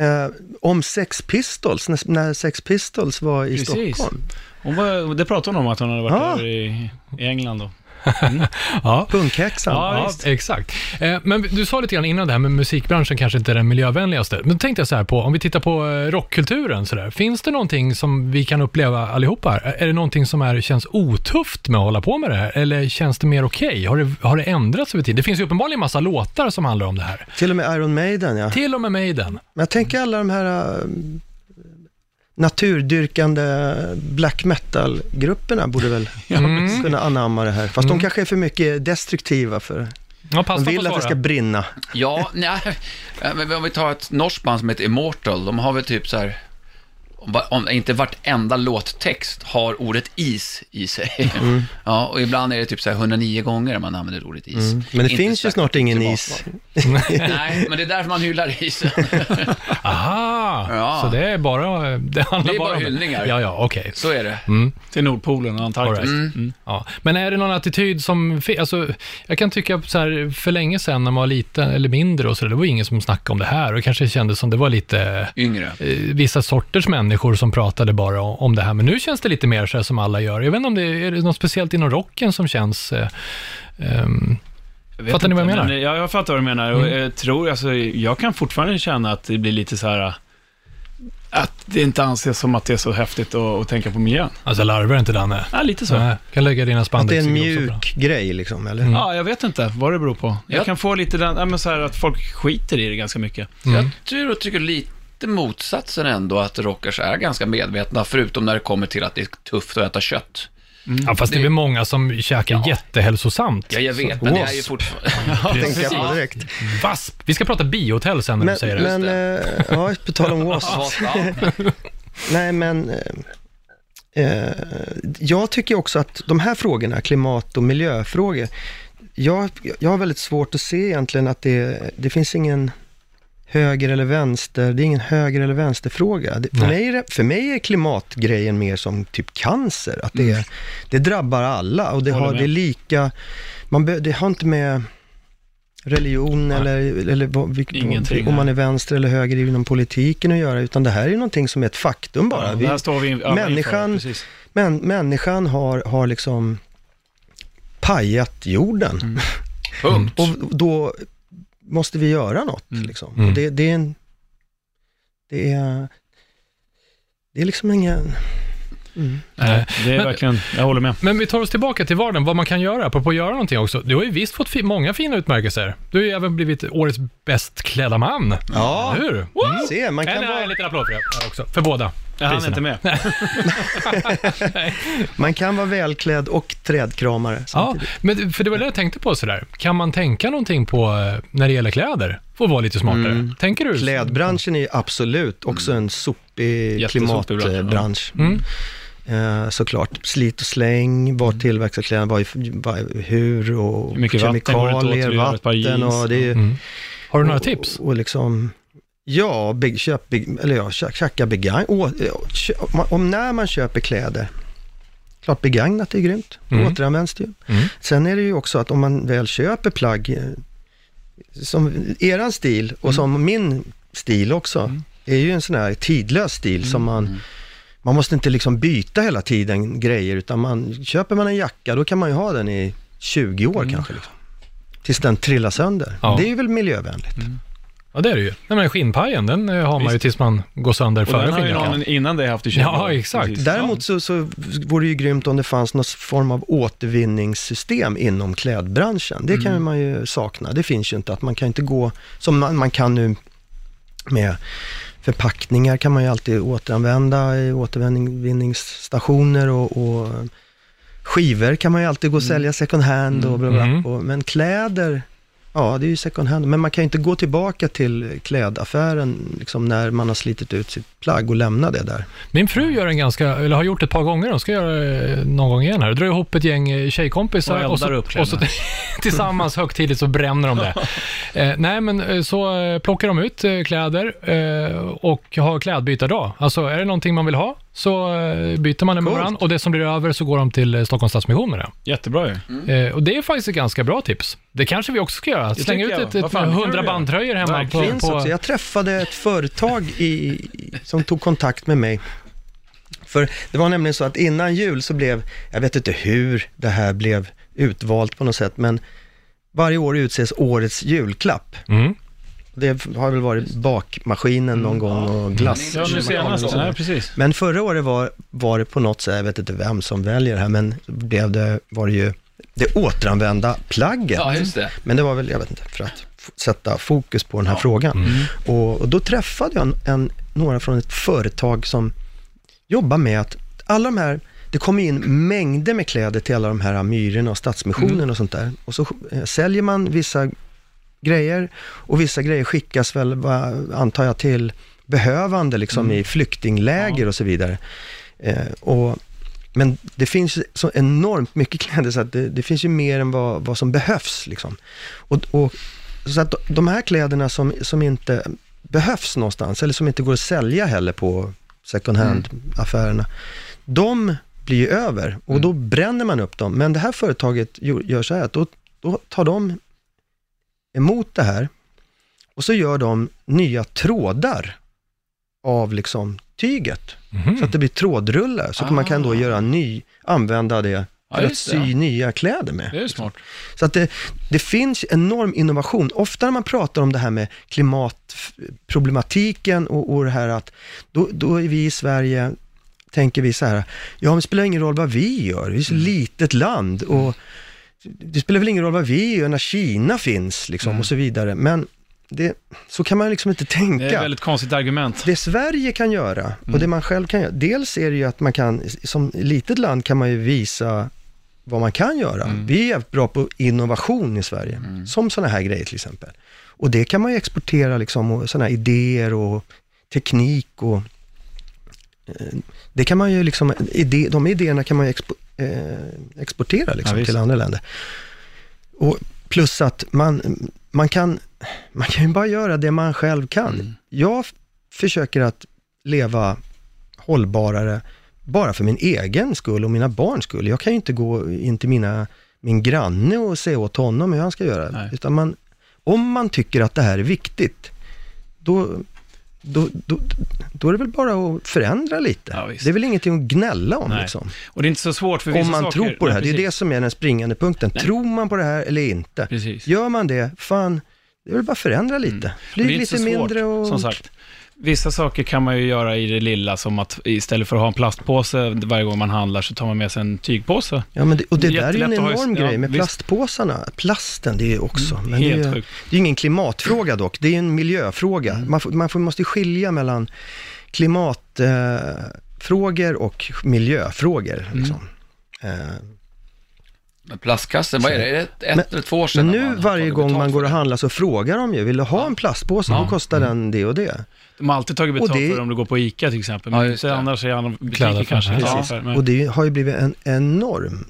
eh, om Sex Pistols, när, när Sex Pistols var i Precis. Stockholm. Hon var, det pratade hon om att hon hade varit Ja. över i, i England då. Ja. Punkhäxan. Ja, Ja, exakt. Eh, Men du sa lite grann innan det här med musikbranschen kanske inte är den miljövänligaste. Men då tänkte jag så här på, om vi tittar på eh, rockkulturen så där. Finns det någonting som vi kan uppleva allihopa här? Är det någonting som är, känns otufft med att hålla på med det här? Eller känns det mer okej? Har, det, har det ändrats över tid? Det finns ju uppenbarligen massa låtar som handlar om det här. Till och med Iron Maiden, ja. Till och med Maiden. Men jag tänker alla de här äh, naturdyrkande black metal-grupperna borde väl Mm. kunna anamma det här. Fast de kanske är för mycket destruktiva för Ja, de vill att det ska brinna. Ja, nej, men om vi tar ett norskt band som heter Immortal, de har väl typ så här, om, om inte vartenda låttext har ordet is i sig. Mm. Ja, och ibland är det typ så här 109 gånger man använder ordet is. Mm. Men det Inte finns ju snart ingen is. Nej, men det är därför man hyllar isen. Aha, Ja. så det är bara... Det, handlar Det är bara om hyllningar. Ja, ja, okej. Så är det. Mm. Till Nordpolen och Antarktis. Right. Mm. Ja. Men är det någon attityd som, alltså, jag kan tycka så här, för länge sedan när man var liten eller mindre och så där, det var ingen som snackade om det här och det kanske kändes som det var lite Yngre. eh, vissa sorters människor som pratade bara om, det här. Men nu känns det lite mer så här som alla gör. Jag vet inte om det är, är det något speciellt inom rocken som känns eh, Jag vet Fattar ni vad jag inte, menar? men, Ja, jag fattar vad du menar. Och Mm. jag tror, alltså, jag kan fortfarande känna att det blir lite så här att det inte anses som att det är så häftigt att, att tänka på miljön. alltså larvar inte Danne. Ja, lite så. Nej, kan lägga dina Att spandex det är en mjuk grej liksom, eller? Mm. Ja, jag vet inte vad det beror på. Jag Ja. kan få lite den, ja, men så här att folk skiter i det ganska mycket. Mm. Jag tror och tycker lite motsatsen ändå, att rockers är ganska medvetna, förutom när det kommer till att det är tufft att äta kött. Ja, fast det är väl många som käkar Ja. jättehälsosamt. Ja, jag vet, Så- men det är ju Wasp. fortfarande... Tänkte jag på direkt. Vasp. Vi ska prata biohotell sen när Men, du säger det. men eh, ja, på tal om wasp. Ja, Nej, men eh, eh, jag tycker också att de här frågorna, klimat och miljöfrågor, jag, jag har väldigt svårt att se egentligen att det, det finns ingen höger eller vänster, det är ingen höger eller vänsterfråga. Det, för, mig för mig är klimatgrejen mer som typ cancer, att det, är, det drabbar alla och det, har, det är lika, man be, det har inte med religion Nej. eller, eller vad, om man är vänster eller höger inom politiken att göra, utan det här är ju någonting som är ett faktum bara. Ja, här står vi inför, människan- men, människan har, har liksom pajat jorden. Mm. Punkt. Och då måste vi göra något. Mm. Liksom. Mm. Och det, det är en... Det är... Det är liksom ingen... Mm. Nej, det är Men- verkligen, jag håller med. Men vi tar oss tillbaka till vardagen, vad man kan göra, apropå att göra någonting också. Du har ju visst fått fi- många fina utmärkelser. Du har ju även blivit årets bäst klädda man. Ja, hur? se, man kan, En, en vara, liten applåd för det också, för båda. Jag hann priserna. inte med. man kan vara välklädd och trädkramare Ja, samtidigt. men för det var det jag tänkte på sådär. Kan man tänka någonting på eh, när det gäller kläder? För att vara lite smartare. Mm. Tänker du? Klädbranschen är ju absolut också en sopig ja. klimatbransch. Mm. Eh, såklart. Slit och släng, var tillverkas kläderna, var, var, hur och Hur mycket vatten kemikalier, vatten jeans? och det är ju... Mm. Har du några och, tips? Och, och liksom, ja, beg, köp, beg, eller ja, tjack- tjacka begagnat. Om, när man köper kläder, klart begagnat är grymt, Mm. återanvänds det ju. Mm. Sen är det ju också att om man väl köper plagg, eh, som eran stil och som min stil också, är ju en sån här tidlös stil som man, man måste inte liksom byta hela tiden grejer, utan man, köper man en jacka, då kan man ju ha den i 20 år kanske. Liksom. Tills den trillar sönder. Ja. Det är ju väl miljövänligt. Ja, det är det ju. Nej, men skinnpajen, den eh, har man ju Visst. tills man går sönder Och före den har ju skinnjackan. någon innan det haft i 20 Ja, exakt. Precis. Däremot så, så vore det ju grymt om det fanns någon form av återvinningssystem inom klädbranschen. Det kan man ju sakna. Det finns ju inte att man kan inte gå som man, man kan nu med förpackningar kan man ju alltid återanvända i återvinningsstationer och, och skivor kan man ju alltid gå och sälja second hand och bla bla. Mm. Och, men kläder, ja det är ju second hand. Men man kan ju inte gå tillbaka till klädaffären liksom när man har slitit ut sitt plagg och lämna det där. Min fru gör en ganska, eller har gjort ett par gånger, hon ska göra någon gång igen här. Drar ihop ett gäng eh, tjejkompisar Och och, så, upp och så tillsammans högtidligt så bränner de det. eh, nej, men eh, så eh, plockar de ut kläder eh, och har klädbytardag. Alltså är det någonting man vill ha så eh, byter man det med varandra och det som blir över så går de till eh, Stockholms Stadsmission med det. Jättebra ju. Eh, och det är faktiskt ett ganska bra tips. Det kanske vi också ska göra. Slänga ut jag. ett, ett fan, det kan vi hundra göra. bandtröjor hemma på... Verkligen. finns på också. Jag träffade ett företag i, som tog kontakt med mig. För det var nämligen så att innan jul så blev, jag vet inte hur det här blev utvalt på något sätt, men varje år utses årets julklapp. Mm. Det har väl varit bakmaskinen någon gång och glass. Ja, nu senast. sådär. precis. Men förra året var, var det på något sätt, jag vet inte vem som väljer det här, men blev det, var det ju det återanvända plagget. Ja, just det. Men det var väl, jag vet inte, för att sätta fokus på den här frågan. Mm. Och, och då träffade jag en, en, några från ett företag som jobbar med att alla de här, det kommer in mängder med kläder till alla de här Myrorna och Stadsmissionen och sånt där. Och så eh, säljer man vissa grejer och vissa grejer skickas väl, antar jag, till behövande liksom i flyktingläger och så vidare. Eh, och, men det finns så enormt mycket kläder så att det, det finns ju mer än vad, vad som behövs. Liksom. Och, och, så att de här kläderna som, som inte behövs någonstans, eller som inte går att sälja heller på second hand-affärerna, de blir ju över och då bränner man upp dem. Men det här företaget gör gör så här, att då, då tar de emot det här och så gör de nya trådar av liksom tyget. Mhm. Så att det blir trådrullar, så att man kan då Ah. göra ny, använda det Ja, för att just det, sy ja. nya kläder med. Det är smart. Så att det, det finns enorm innovation. Ofta när man pratar om det här med klimatproblematiken och, och det här att, då, då är vi i Sverige, tänker vi så här, ja men det spelar ingen roll vad vi gör, vi är så Mm. litet land och det spelar väl ingen roll vad vi gör när Kina finns liksom Mm. och så vidare. Men det, så kan man liksom inte tänka. Det är ett väldigt konstigt argument. Det Sverige kan göra och det man själv kan göra, dels är det ju att man kan, som litet land kan man ju visa vad man kan göra. Vi är jävligt bra på innovation i Sverige, som sådana här grejer till exempel. Och det kan man ju exportera liksom, sådana här idéer och teknik och det kan man ju liksom, ide, de idéerna kan man ju expo, eh, exportera liksom, Ja, till andra länder. Och plus att man, man, kan, man kan ju bara göra det man själv kan. Mm. Jag försöker att leva hållbarare bara för min egen skull och mina barns skull. Jag kan ju inte gå in till mina, min granne och säga åt honom hur han ska göra. Nej. Utan man, om man tycker att det här är viktigt, då, då, då, då är det väl bara att förändra lite. Ja, det är väl ingenting att gnälla om. Nej. Liksom. Och det är inte så svårt för vissa Om man saker. tror på det här. Nej, Det är det som är den springande punkten. Nej. Tror man på det här eller inte? Precis. Gör man det, fan, det är väl bara att förändra lite. Det Flyg lite mindre och... Som sagt, vissa saker kan man ju göra i det lilla, som att istället för att ha en plastpåse varje gång man handlar, så tar man med sig en tygpåse. Ja, men det, och det där är ju en enorm ja, grej med visst. plastpåsarna. Plasten, det är ju också, men det är, Helt ju, sjukt. det är ingen klimatfråga dock, det är en miljöfråga. Mm. Man, får, man får, måste skilja mellan klimatfrågor eh, och miljöfrågor. Mm. Liksom. Eh, Men plastkassen, vad är det? Är det ett, ett Men- eller två år sedan? men nu varje gång man går och det? handlar så frågar de ju, vill du ha en plastpåse? Ja. Då kostar den det och det. De har alltid tagit betalt det- för om du går på ICA till exempel, Ja, men det. annars i andra butiker kanske. Precis. Ja, men- Och det har ju blivit en enorm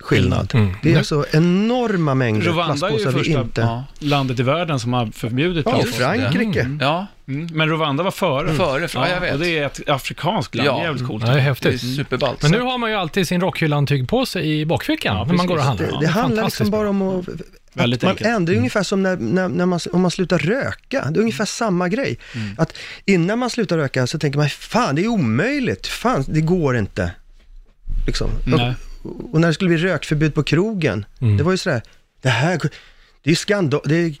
skillnad. Mm. Det är alltså enorma mängder Rwanda är ju plastpåsar vi första inte... Ja. landet i världen som har förbjudit Ja, plastpåsar. Frankrike. Mm. ja, Mm. Men Rwanda var före. före, ja, jag vet. Och det är ett afrikanskt land, Ja. det är jävligt coolt. Det är det är häftigt. superballt. Men nu har man ju alltid sin rockhyllan-tygpåse i bakfickan Ja, när man går och handlar. Det, Ja, det är handlar liksom bara om att... Väldigt att man enkelt. ändrar ungefär som när, när, när man, om man slutar röka. Det är ungefär samma grej. Att innan man slutar röka så tänker man, fan det är omöjligt, fan det går inte. Liksom. Och, när det skulle bli rökförbud på krogen, Mm. det var ju sådär, det här, det är skandal, det, är-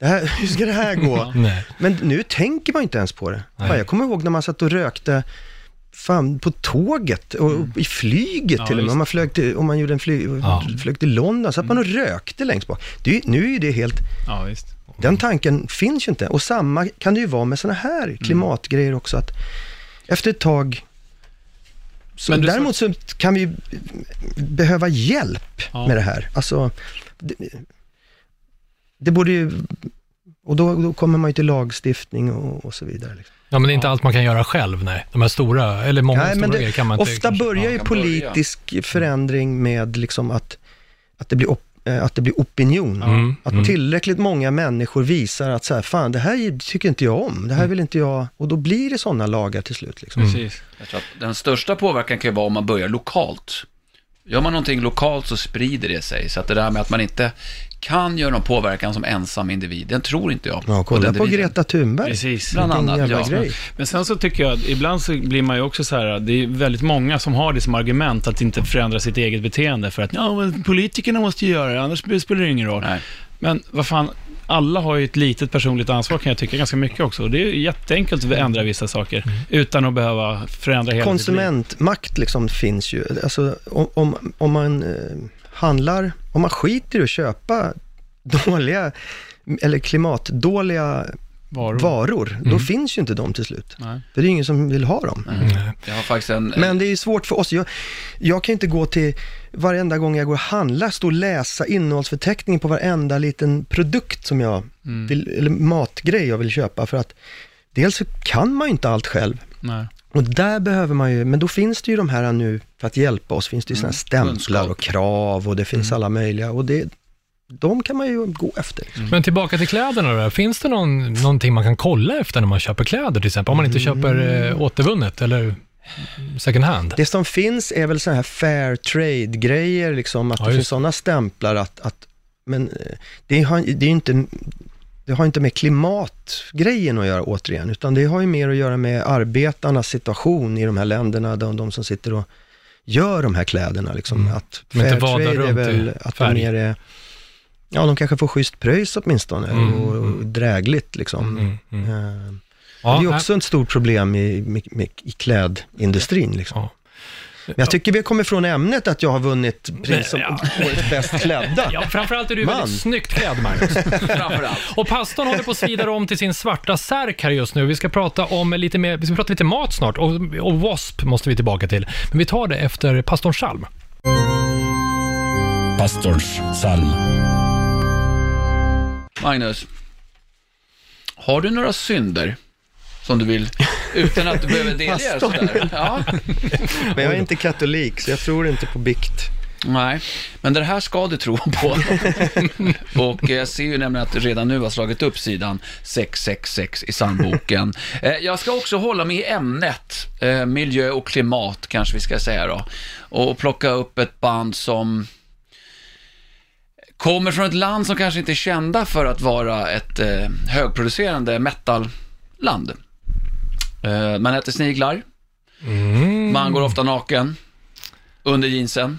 det här, hur ska det här gå? Men nu tänker man inte ens på det. Fan, jag kommer ihåg när man satt och rökte fan, på tåget och i flyget Ja, till och med. Om man, flög till, om man gjorde en flyg, Ja. flög till London, satt man och rökte längst bak. Det nu är ju det helt, Ja, den tanken finns ju inte. Och samma kan det ju vara med sådana här klimatgrejer också. Att efter ett tag, så, Men däremot så kan vi behöva hjälp Ja. med det här. Alltså, det, det borde ju, och då, då kommer man ju till lagstiftning och, och så vidare. Liksom. Ja, men det är inte allt man kan göra själv, nej. De här stora, eller många Nej, stora det- grejer kan man inte... Ofta kanske- börjar ju börja. politisk förändring med liksom att, att, det blir op, att det blir opinion. Mm, Att mm. tillräckligt många människor visar att så här, fan det här tycker inte jag om, det här Mm. vill inte jag, och då blir det sådana lagar till slut. Liksom. Precis. Jag tror att den största påverkan kan ju vara om man börjar lokalt. Gör man någonting lokalt så sprider det sig. Så att det där med att man inte kan göra någon påverkan som ensam individ, den tror inte jag Ja, kolla på devisen. Greta Thunberg. Precis. Bland annat, ja. grej. Men sen så tycker jag, ibland så blir man ju också så här, det är väldigt många som har det som argument att inte förändra sitt eget beteende för att, ja men politikerna måste ju göra det, annars spelar det ingen roll. Nej. Men vad fan, alla har ju ett litet personligt ansvar kan jag tycka ganska mycket också. Och det är ju jätteenkelt att ändra vissa saker utan att behöva förändra hela. Konsumentmakt liksom finns ju. Alltså, om, om, om man eh, handlar, om man skiter i att köpa dåliga, eller klimatdåliga Varor. varor, då finns ju inte de till slut. Nej. För det är ingen som vill ha dem. En... Men det är svårt för oss. Jag, jag kan inte gå till, varenda gång jag går och handlar, stå och läsa innehållsförteckningen på varenda liten produkt som jag Mm. vill, eller matgrej jag vill köpa. För att dels så kan man ju inte allt själv. Nej. Och där behöver man ju, men då finns det ju de här nu, för att hjälpa oss, finns det ju sådana här stämplar och krav och det finns alla möjliga. Och det, de kan man ju gå efter. Men tillbaka till kläderna då. Finns det någon, någonting man kan kolla efter när man köper kläder till exempel? Om man inte köper eh, återvunnet eller second hand? Det som finns är väl sådana här fair trade-grejer, liksom, att Ja, det finns sådana stämplar att, att men eh, det har, det är inte, det har inte med klimatgrejen att göra återigen, utan det har ju mer att göra med arbetarnas situation i de här länderna, de, de som sitter och gör de här kläderna. Liksom, Mm. att De inte fair vadar trade är väl att färg. mer är, ja de kanske får schysst pröjs åtminstone Mm, och, och mm. drägligt liksom. Mm, mm. Eh, Ja, det är också ett stort problem i, med, med, i klädindustrin. Liksom. Ja. Men jag tycker vi kommer från ämnet att jag har vunnit pris som Ja. årets bäst klädda. Ja, framförallt är du Man. väldigt snyggt klädd, Magnus. Framförallt. Och pastorn håller på att svida om till sin svarta särk här just nu. Vi ska prata om lite mer, vi ska prata lite mat snart och, och W.A.S.P. måste vi tillbaka till. Men vi tar det efter pastorns psalm. Pastorns psalm. Magnus, har du några synder som du vill, utan att du behöver delge sådär? Ja. Men jag är inte katolik, så jag tror inte på bikt. Nej, men det här ska du tro på. och jag ser ju nämligen att du redan nu har slagit upp sidan 666 i sandboken. Eh, Jag ska också hålla mig i ämnet, eh, miljö och klimat kanske vi ska säga då. Och plocka upp ett band som kommer från ett land som kanske inte är kända för att vara ett eh, högproducerande metalland. Eh, man äter sniglar, man går ofta naken, under jeansen.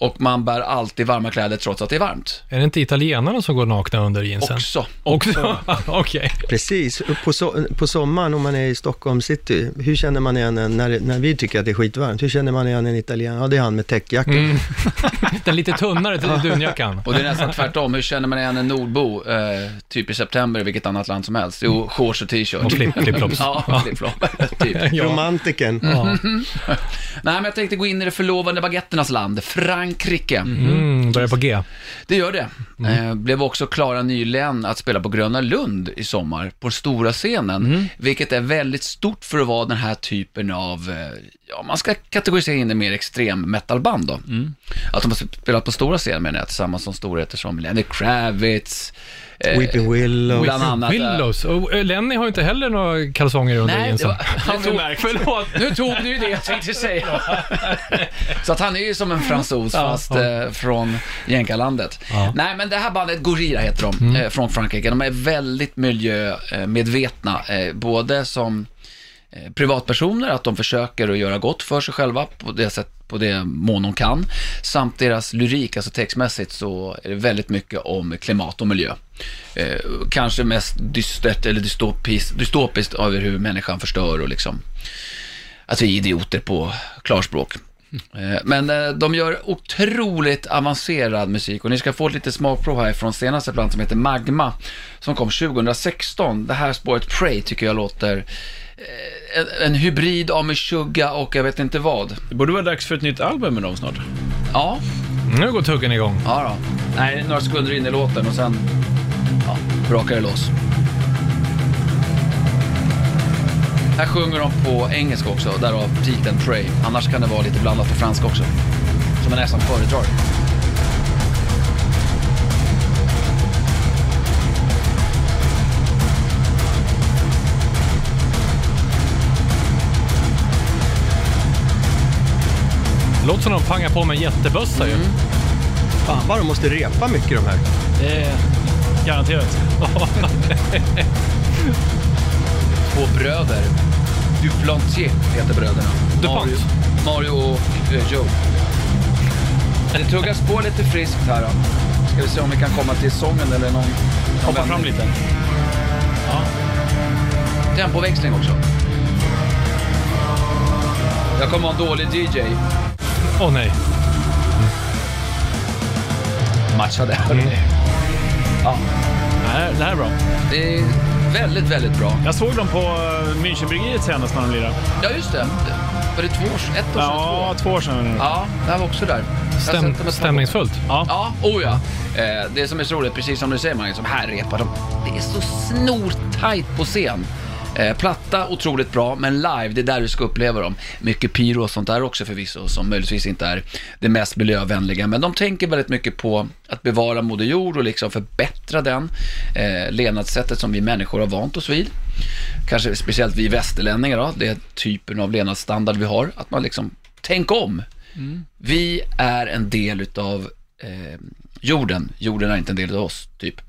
Och man bär alltid varma kläder trots att det är varmt. Är det inte italienarna som går nakna under jeansen? Också. Också? Okej. Precis, på, so på sommaren om man är i Stockholm city, hur känner man igen en, när, när vi tycker att det är skitvarmt, hur känner man igen en italienare? Ja, det är han med täckjacka. Mm. Den lite tunnare till dunjackan. Och det är nästan tvärtom. Hur känner man igen en nordbo, eh, typ i september i vilket annat land som helst? Jo, shorts och t-shirt. Och flip- flip-flops. Ja, flip-flop. typ. Ja. Romantiken. Ja. Nej, men jag tänkte gå in i det förlovade baguetternas land, Frankrike. Mm, börjar på G. Det gör det. Eh, blev också klara nyligen att spela på Gröna Lund i sommar, på stora scenen. Vilket är väldigt stort för att vara den här typen av, eh, ja man ska kategorisera in det mer extrem metalband då. Att de har spelat på stora scenen menar jag, tillsammans som storheter som Lenny Kravitz, eh, Weeping Willow. bland annat. Willows. Och eh, Lenny har ju inte heller några kalsonger under Nej, jeansen. tog, förlåt, nu tog du ju det jag tänkte säga. Så att han är ju som en fransos fast eh, från jänkarlandet. Ja. Nej, men det här bandet, Gorilla heter de, eh, från Frankrike. De är väldigt miljömedvetna, eh, både som Eh, privatpersoner, att de försöker att göra gott för sig själva på det sätt på det mån de kan. Samt deras lyrik, alltså textmässigt, så är det väldigt mycket om klimat och miljö. Eh, kanske mest dystert eller dystopiskt, dystopiskt över hur människan förstör och liksom att vi är idioter på klarspråk. Eh, Men eh, de gör otroligt avancerad musik och ni ska få ett litet smakprov här från senaste plattan som heter Magma som kom 2016. Det här spåret Pray tycker jag låter eh, en hybrid av Meshuggah och jag vet inte vad. Det borde vara dags för ett nytt album med dem snart. Ja, Nu går tuggen igång. ja då. Nej, några sekunder in i låten och sen ja, brakar det loss. Här sjunger de på engelska också, därav titeln Pray. Annars kan det vara lite blandat på franska också. Som jag nästan föredrar. Låter som de pangar på med en jättebössa ju. Fan vad de måste repa mycket de här. Det är garanterat. Två bröder. Duplantier heter bröderna. DuPont. Mario, Mario och eh, Joe. Det tuggas på lite friskt här då. Ska vi se om vi kan komma till sången eller någon... någon Hoppa fram vändning. lite. Tempoväxling också. Jag kommer ha en dålig DJ. Åh nej. Matchade. Ja, Nej, det här är bra. det är väldigt, väldigt bra. Jag såg dem på eh, Münchenbryggeriet senast när de lirade. Ja, just det. Var det två år sedan? Ett år sedan? Ja, två? två år sedan. Ja, det här var också där. Jag Stäm, stämningsfullt. Ja. Ja, oh ja. Eh, det som är så roligt, precis som du säger Magnus, som här repar de. Det är så snortajt på scen. Eh, platta, otroligt bra, men live, det är där du ska uppleva dem. Mycket pyro och sånt där också förvisso, som möjligtvis inte är det mest miljövänliga. Men de tänker väldigt mycket på att bevara Moder Jord och liksom förbättra den. Eh, levnadssättet som vi människor har vant oss vid. Kanske speciellt vi västerlänningar då, det är typen av levnadsstandard vi har. Att man liksom, tänk om. Vi är en del utav eh, jorden. Jorden är inte en del av oss, typ.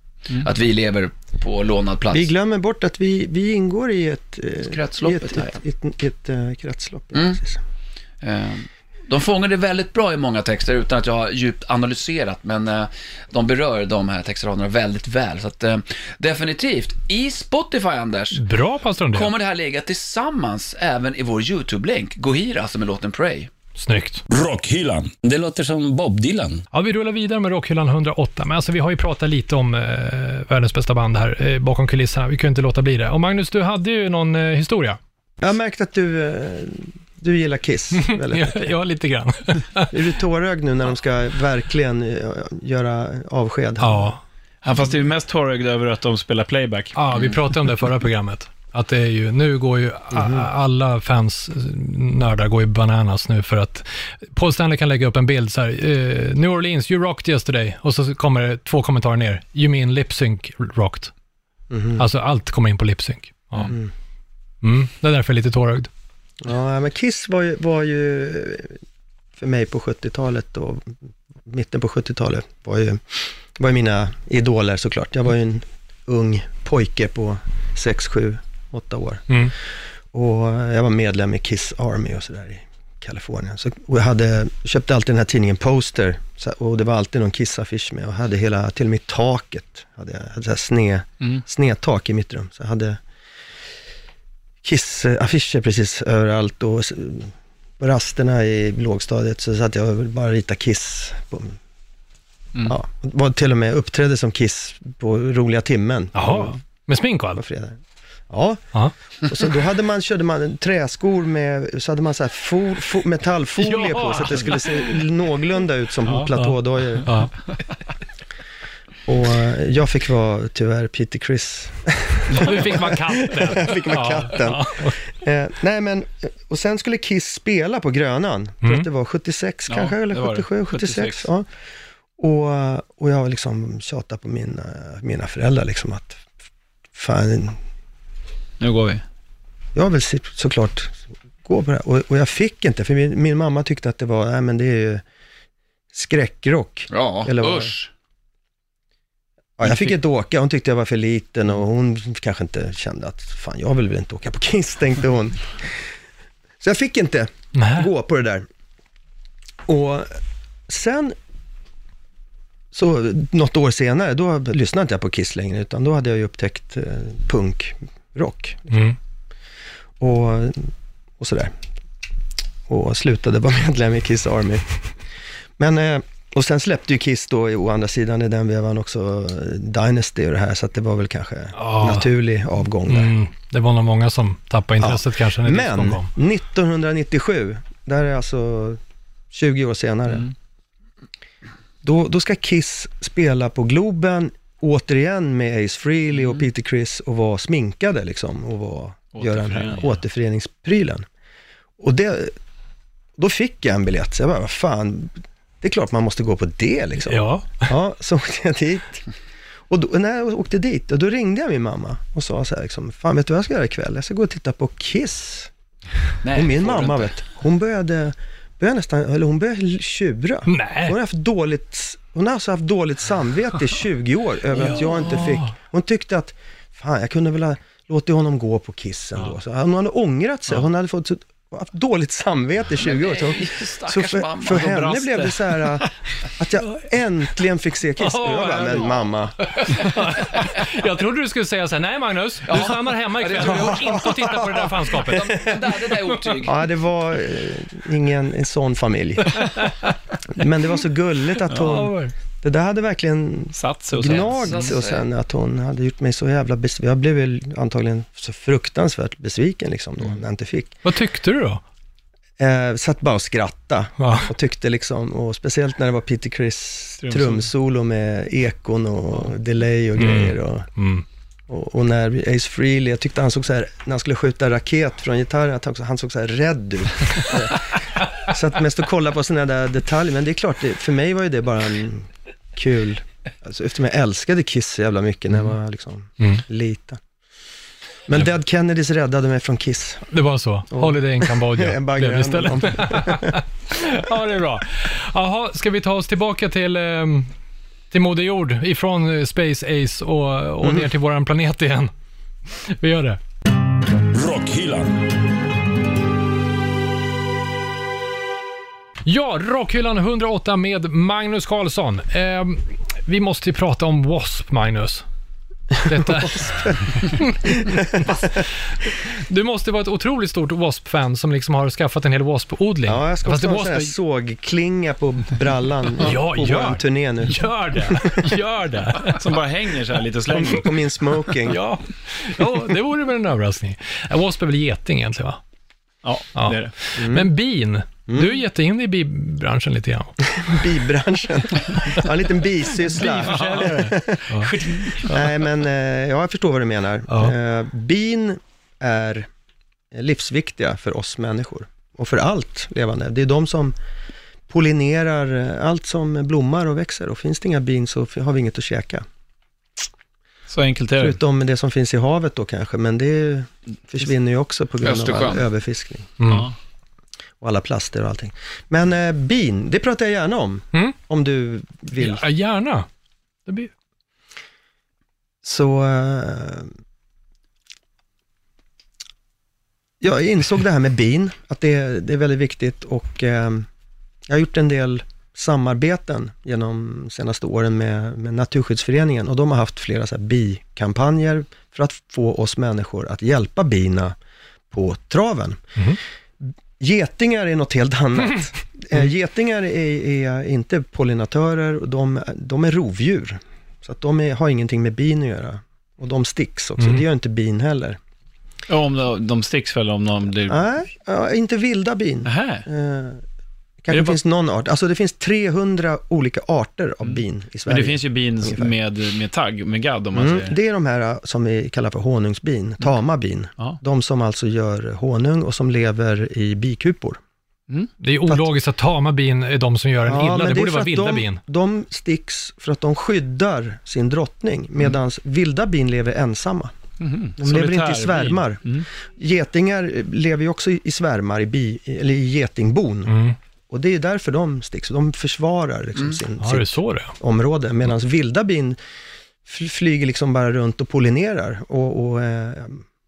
Att vi lever på lånad plats. Vi glömmer bort att vi, vi ingår i ett, eh, Kretsloppet i ett, här, ett, ett, ett, ett, eh, kretslopp. Mm. Eh, de fångar det väldigt bra i många texter utan att jag har djupt analyserat, men de berör de här textraderna väldigt väl. Så att, definitivt, i Spotify, Anders, Bra pastor kommer det här ligga tillsammans även i vår YouTube-länk, Gohira, som är låten Pray. Snyggt. Rockhyllan. Det låter som Bob Dylan. Ja, vi rullar vidare med Rockhyllan 108, men alltså vi har ju pratat lite om eh, världens bästa band här eh, bakom kulisserna. Vi kan ju inte låta bli det. Och Magnus, du hade ju någon eh, historia. Jag har märkt att du, eh, du gillar Kiss väldigt ja, mycket. ja, lite grann. Är du tårögd nu när de ska verkligen eh, göra avsked? ja. Ja, fast det är mest tårögd över att de spelar playback. ja, vi pratade om det förra programmet. Att det är ju, nu går ju Mhm. alla fans, nördar går ju bananas nu för att Paul Stanley kan lägga upp en bild så här, eh, New Orleans, you rocked yesterday. Och så kommer det två kommentarer ner, you mean lip sync rocked. Mhm. Alltså allt kommer in på lip sync. Ja. Mm. Mm, det är därför jag är lite tårögd. Ja, men Kiss var ju, var ju för mig på 70-talet och mitten på 70-talet var ju, var ju mina idoler såklart. Jag var ju en ung pojke på 6, 7, 8 år. Mm. Och jag var medlem i Kiss Army och sådär i Kalifornien. Så, och jag hade, köpte alltid den här tidningen Poster och det var alltid någon Kiss-affisch med och hade hela, till och med taket, hade jag hade så här sne, Mm. snedtak i mitt rum. Så jag hade Kiss-affischer precis överallt och på rasterna i lågstadiet så satt jag och bara rita Kiss. På, Mm. ja, var till och med uppträdde som Kiss på roliga timmen Jaha, med smink och på allt? fredag. Ja, Ja. och så då hade man, körde man träskor med, så hade man så här fo, fo, metallfolie Ja. på så att det skulle se någorlunda ut som Ja, platådojor. Ja. Och eh, jag fick vara tyvärr Peter Criss. Du fick vara katten. Jag fick vara katten. Eh, nej men, eh, och sen skulle Kiss spela på Grönan. Tror Mm. att det var 76 Ja, kanske, eller det var det. 77, 76. 76. Ja. Och, eh, och jag liksom tjatade på mina, mina föräldrar liksom att, fan, Nu går vi. jag vill såklart gå på det här. Och, och jag fick inte, för min, min mamma tyckte att det var, nej men det är ju skräckrock. Ja, Eller vad? usch. Ja, jag fick inte åka, hon tyckte jag var för liten och hon kanske inte kände att, fan jag vill väl inte åka på Kiss, tänkte hon. Så jag fick inte Nej. gå på det där. Och sen, så något år senare, då lyssnade inte jag på Kiss längre, utan då hade jag ju upptäckt eh, punkrock Mm. och, och sådär. Och slutade vara medlem i Kiss Army. Men, eh, och sen släppte ju Kiss då å andra sidan i den vevan också eh, Dynasty och det här, så att det var väl kanske Ja. naturlig avgång där. Mm. Det var nog många som tappade intresset kanske när Men kom. 1997, där är alltså 20 år senare, Mm. då, då ska Kiss spela på Globen återigen med Ace Frehley och Peter Criss och vara sminkade liksom och var, göra den här Återförening. återföreningsprylen. Och det, då fick jag en biljett, så jag bara, vad fan, det är klart man måste gå på det liksom. Ja. Ja, så åkte jag dit. Och då, när jag åkte dit, då ringde jag min mamma och sa så här, liksom, fan vet du vad jag ska göra ikväll? Jag ska gå och titta på Kiss. Nej, och min mamma, vet hon började, började nästan, eller hon började tjura. Nej. Hon har haft dåligt, hon har alltså haft dåligt samvete i 20 år över att jag inte fick, hon tyckte att, fan jag kunde väl ha låtit honom gå på Kiss ändå. Så hon hade ångrat sig, hon hade fått så, haft dåligt samvete i 20 år. Så, så för, mamma. för henne brast blev det så här att jag äntligen fick se Kiss. Och jag bara, men mamma, Jag trodde du skulle säga så här, nej Magnus, du stannar hemma ikväll. Du går inte och tittar på det där fanskapet. Det där, det där är otyg. ja det var eh, ingen en sån familj. Men det var så gulligt att hon, det där hade verkligen Satt sig och sen. gnagt sig. och sen att hon hade gjort mig så jävla besviken. Jag blev väl antagligen så fruktansvärt besviken liksom då, när jag inte fick. Vad tyckte du då? Eh, satt bara och skratta Ja. och tyckte liksom, och speciellt när det var Peter Criss Trumsolo. med ekon och delay och Mm. grejer. Och, Mm. och, och när Ace Frehley, jag tyckte han såg så här, när han skulle skjuta raket från gitarren, att han, han såg så här rädd ut. så att mest att kolla på sådana där detaljer, men det är klart, det, för mig var ju det bara en kul, alltså, eftersom jag älskade Kiss så jävla mycket när jag var liksom Mm. liten. Men Dead Kennedys räddade mig från Kiss. Det var så. Holiday in En bagge blev det istället. ja, det är bra. Jaha, ska vi ta oss tillbaka till, ehm, till Moder Jord, ifrån eh, Space Ace och, och Mm. ner till våran planet igen? Vi gör det. Rockhyllan. Ja, Rockhyllan 108 med Magnus Karlsson. Ehm, vi måste ju prata om W.A.S.P. Magnus. Detta... du måste vara ett otroligt stort W.A.S.P.-fan som liksom har skaffat en hel W.A.S.P.-odling. Ja, jag ska Fast också ha W.A.S.P. sågklinga på brallan Ja, på gör. vår turné nu. Gör det, gör det. Som bara hänger så här lite och På, min smoking. Ja, ja det vore väl en överraskning. W.A.S.P. är väl geting egentligen va? Ja, Ja. det är det. Mm. Men bin, du har gett dig in i bibranschen lite grann. Bibranschen. Ja, en liten bisyssla. Nej, men eh, ja, jag förstår vad du menar. Ja. Eh, bin är livsviktiga för oss människor och för allt levande. Det är de som pollinerar eh, allt som blommar och växer och finns det inga bin så har vi inget att käka. Så enkelt är det. Förutom det som finns i havet då kanske, men det försvinner ju också på grund av Östersjön. all överfiskning Mm. Ja. Och alla plaster och allting. Men eh, bin, det pratar jag gärna om, Mm. om du vill. Ja, gärna. Det blir... Så eh, jag insåg det här med bin, att det, det är väldigt viktigt och eh, jag har gjort en del samarbeten genom de senaste åren med, med Naturskyddsföreningen och de har haft flera så här bikampanjer för att få oss människor att hjälpa bina på traven. Mhm. Getingar är något helt annat. Eh, Getingar är, är inte pollinatörer, de, de är rovdjur. Så att de är, har ingenting med bin att göra. Och de sticks också, Mm. det gör inte bin heller. Ja, om de, de sticks väl om de blir... Nej, inte vilda bin. Nähä. Kanske det bara- finns någon art. Alltså det finns 300 olika arter av bin i Sverige. Men det finns ju bin ungefär. med, med tagg, med gadd om man Mm, säger. det är de här eh, som vi kallar för honungsbin, tama bin. Ja. De som alltså gör honung och som lever i bikupor. Det är ologiskt att tama bin är de som gör en illa. men Det är borde vara att vilda de, bin. De sticks för att de skyddar sin drottning, medan vilda bin lever ensamma. Mhm. De lever inte i svärmar. Mm. Getingar lever ju också i i svärmar, i, bi, eller i getingbon. Mm. Och det är därför de sticks. De försvarar liksom sin, Ja, sitt det område, medan vilda bin fl- flyger liksom bara runt och pollinerar. Och, och, eh,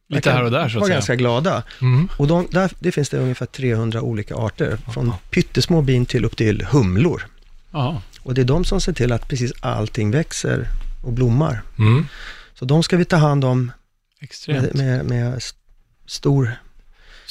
Lite här och där, så att säga. ganska glada. Mm. Och de, där, det finns det ungefär 300 olika arter, från pyttesmå bin till upp till humlor. Jaha. Och det är de som ser till att precis allting växer och blommar. Mm. Så de ska vi ta hand om Extremt. med, med, med stor...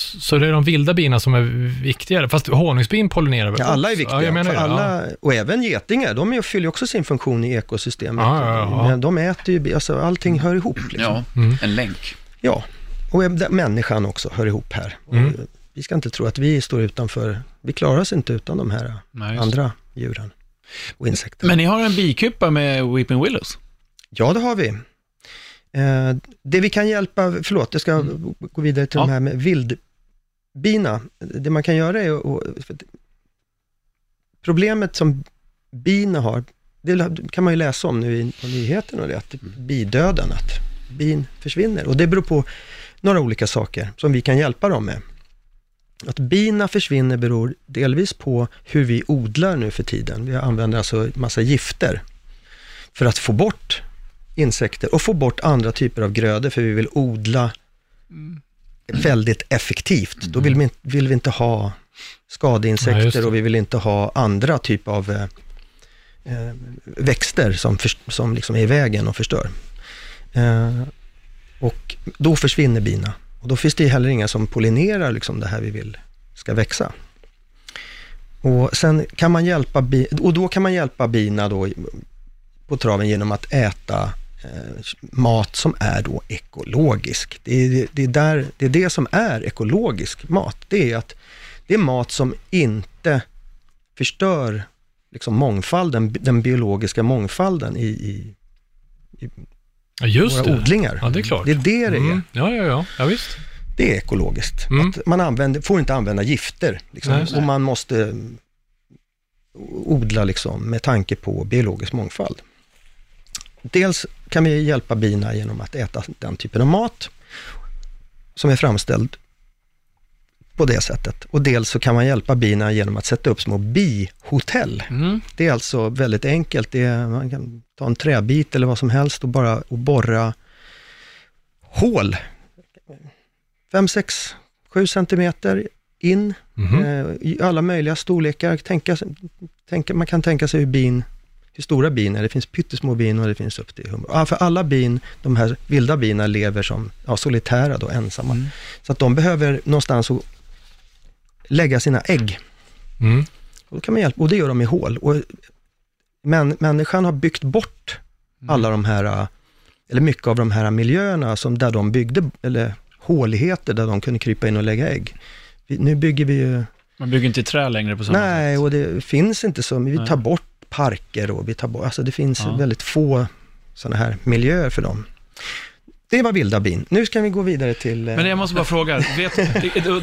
Så det är de vilda bina som är viktigare. Fast honungsbin pollinerar väl Ja, alla är viktiga. Ja, jag menar för det. alla, Och även getingar, de fyller ju också sin funktion i ekosystemet. Ja, ja, ja. Men de äter ju, alltså allting hör ihop. Liksom. Ja, Mm. en länk. Ja, och människan också hör ihop här. Mm. Vi ska inte tro att vi står utanför, vi klarar oss inte utan de här Nej, andra djuren och insekterna. Men ni har en bikupa med Weeping Willows? Ja, det har vi. Eh, det vi kan hjälpa, förlåt, jag ska gå vidare till Ja. de här med vildbina. Det man kan göra är att... Problemet som bina har, det kan man ju läsa om nu i på nyheterna, det, att bidöden, att bin försvinner. Och det beror på några olika saker som vi kan hjälpa dem med. Att bina försvinner beror delvis på hur vi odlar nu för tiden. Vi använder alltså massa gifter för att få bort insekter och få bort andra typer av grödor, för vi vill odla väldigt effektivt. Då vill vi, inte- vill vi inte ha Ja, skadeinsekter det. och vi vill inte ha andra typer av eh, eh, växter som, för, som liksom är i vägen och förstör. Eh, och då försvinner bina. Och då finns det heller inga som pollinerar liksom det här vi vill ska växa. Och sen kan man hjälpa, bi, och då kan man hjälpa bina då på traven genom att äta mat som är då ekologisk. Det är det, är där, det är det som är ekologisk mat. Det är att det är mat som inte förstör liksom mångfalden, den biologiska mångfalden i, i Ja, just våra det. odlingar. Ja, det är klart. Det är det det är. Mm. Ja, ja, ja. ja visst. Det är ekologiskt. Mm. Att man använder, får inte använda gifter. Liksom. Nej, och man måste mm, odla liksom, med tanke på biologisk mångfald. Dels kan vi hjälpa bina genom att äta den typen av mat som är framställd på det sättet. Och dels så kan man hjälpa bina genom att sätta upp små bihotell. Mm. Det är alltså väldigt enkelt. Det är, man kan ta en träbit eller vad som helst och bara och borra hål. 5, 6, 7 centimeter in Mhm. eh, i alla möjliga storlekar. Tänka, tänka, man kan tänka sig hur bin, hur stora bin. Det finns pyttesmå bin och det finns upp till hummer. För alla bin, de här vilda bina lever som ja, solitära då, ensamma. Mm. Så att de behöver någonstans att lägga sina ägg. Mm. Och, då kan man hjälpa, och det gör de i hål. Och men, människan har byggt bort alla de här, eller mycket av de här miljöerna som där de byggde, eller håligheter där de kunde krypa in och lägga ägg. Vi, nu bygger vi ju, Man bygger inte i trä längre på samma nej, sätt. och det finns inte så, men vi Nej. tar bort parker och vi tar bort, alltså det finns Ja. väldigt få sådana här miljöer för dem. Det var vilda bin. Nu ska vi gå vidare till... eh, Men jag måste bara fråga, vet,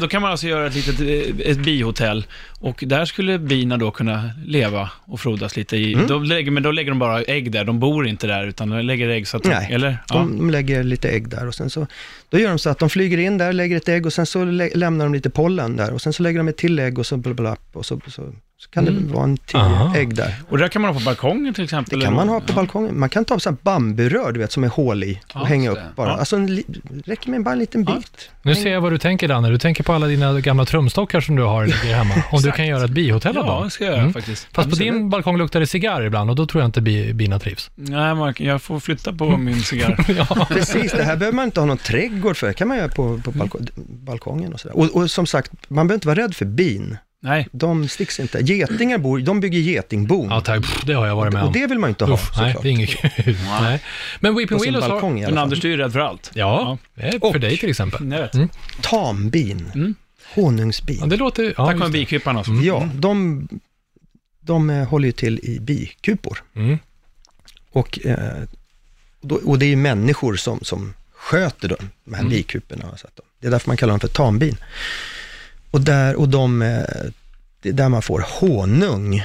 då, kan man alltså göra ett litet eh, ett bihotell och där skulle bina då kunna leva och frodas lite i, Mm. då lägger, men då lägger de bara ägg där, de bor inte där utan de lägger ägg så att de, Nej, eller? Ja. De lägger lite ägg där och sen så, då gör de så att de flyger in där, lägger ett ägg och sen så lä- lämnar de lite pollen där och sen så lägger de ett till ägg och så bla, bla, bla, och så, så, så kan det vara en tio Aha. ägg där. Och det där kan man ha på balkongen till exempel? Det kan man ha på balkongen. Man kan ta så här bamburör, du vet, som är hål i och Ja, hänga upp bara. Ja. Alltså, en räcker med bara en liten Ja. bit. Nu ser jag vad du tänker Danne. Du tänker på alla dina gamla trumstockar som du har ligger hemma. Om du kan göra ett bihotell av Ja, dem. det ska jag göra Mm. faktiskt. Fast på Absolut. din balkong luktar det cigarr ibland och då tror jag inte bi, bina trivs. Nej, man, jag får flytta på min cigarr. ja. Precis, det här behöver man inte ha någon trädgård för. Det kan man göra på, på balko- balkongen och sådär. Och, och som sagt, man behöver inte vara rädd för bin. Nej, De sticks inte. Getingar bor, de bygger getingbon. ja, tack. Pff, Det har jag varit med och om. det vill man inte ha Uff, nej, såklart. det är inget kul. nej. Men Weeping På sin Willows har... balkong i alla men fall. Anders, du är ju rädd för allt. Ja, det är för Och- dig till exempel. Jag vet. Mm. Tambin. Mm. Honungsbin. Ja, det låter... Ja, Tack vare just det. alltså. Ja, de, de eh, håller ju till i bikupor. Mm. Och, eh, då, och det är ju människor som, som sköter dem, de här Mm. bikuporna. Så att de, det är därför man kallar dem för tambin. Och, där, och de, eh, där man får honung.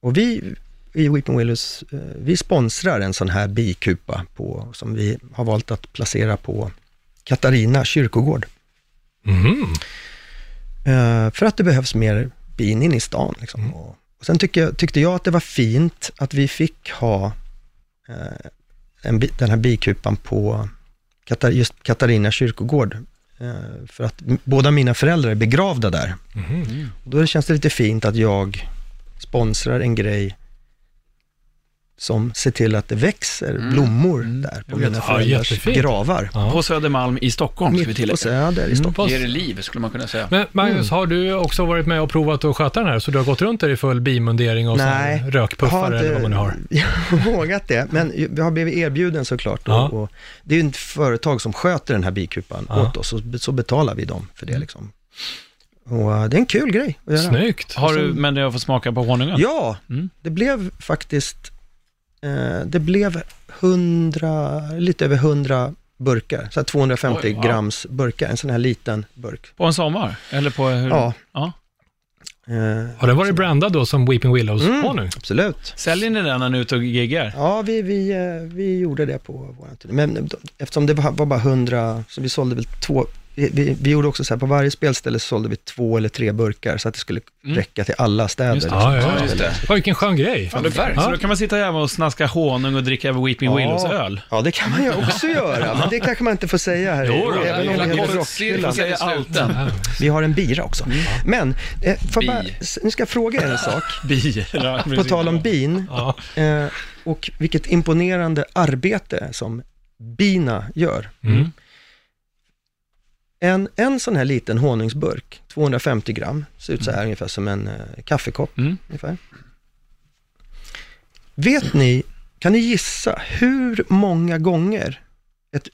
Och vi i Weeping Willows, eh, vi sponsrar en sån här bikupa på, som vi har valt att placera på Katarina kyrkogård. Eh, för att det behövs mer bin in i stan. Liksom. Mm. Och, sen tycker jag, tyckte jag att det var fint att vi fick ha en, den här bikupan på Katar, just Katarina kyrkogård. Eh, för att båda mina föräldrar är begravda där. Och då känns det lite fint att jag sponsrar en grej som ser till att det växer Mm. blommor där på Jag mina Ja, föräldrars jättefint. gravar. Ja. På Södermalm i Stockholm, ska vi Mitt på tillägga. Söder i Stockholm. Ger det liv, skulle man kunna säga. Men Magnus, Mm. har du också varit med och provat att sköta den här? Så du har gått runt där i full bimundering och Nej, här rökpuffar eller vad man nu har? Jag har vågat det, men vi har blivit erbjuden såklart. Ja. Och, och det är ju ett företag som sköter den här bikupan Ja. åt oss, och så betalar vi dem för det. Liksom. Och uh, det är en kul grej att göra. Snyggt. Har du, men du har fått smaka på honungen? Ja, Mm. det blev faktiskt, eh, det blev 100, lite över 100 burkar, så här 250 Oj, wow. grams burkar, en sån här liten burk. På en sommar? Eller på hur? Ja. ja. Eh, Har den varit brandad då som Weeping Willows Mm. honung? absolut. Säljer ni den när ni är ute och giggar? Ja, vi, vi, eh, vi gjorde det på vår turné. Men eftersom det var var bara 100, så vi sålde väl två, vi, vi, vi gjorde också så här, på varje spelställe så sålde vi två eller tre burkar så att det skulle Mm. räcka till alla städer. Just det. Ja, ja, Ja, ja. just det. Ja, vilken skön grej. Ja, det verkar. Så då kan man sitta hemma och snaska honung och dricka Weeping Ja. Willows öl? Ja, det kan man ju också göra, men det kanske man inte får säga här. Jo då, även om det allt. sluten. Vi har en bira också. Men, eh, bara, nu ska jag fråga er en sak. Bi. På tal om bin Ja. eh, och vilket imponerande arbete som bina gör. Mm. En, en sån här liten honungsburk, 250 gram, ser ut så här ungefär som en eh, kaffekopp. Mm. Ungefär. Vet ni, kan ni gissa hur många gånger ett,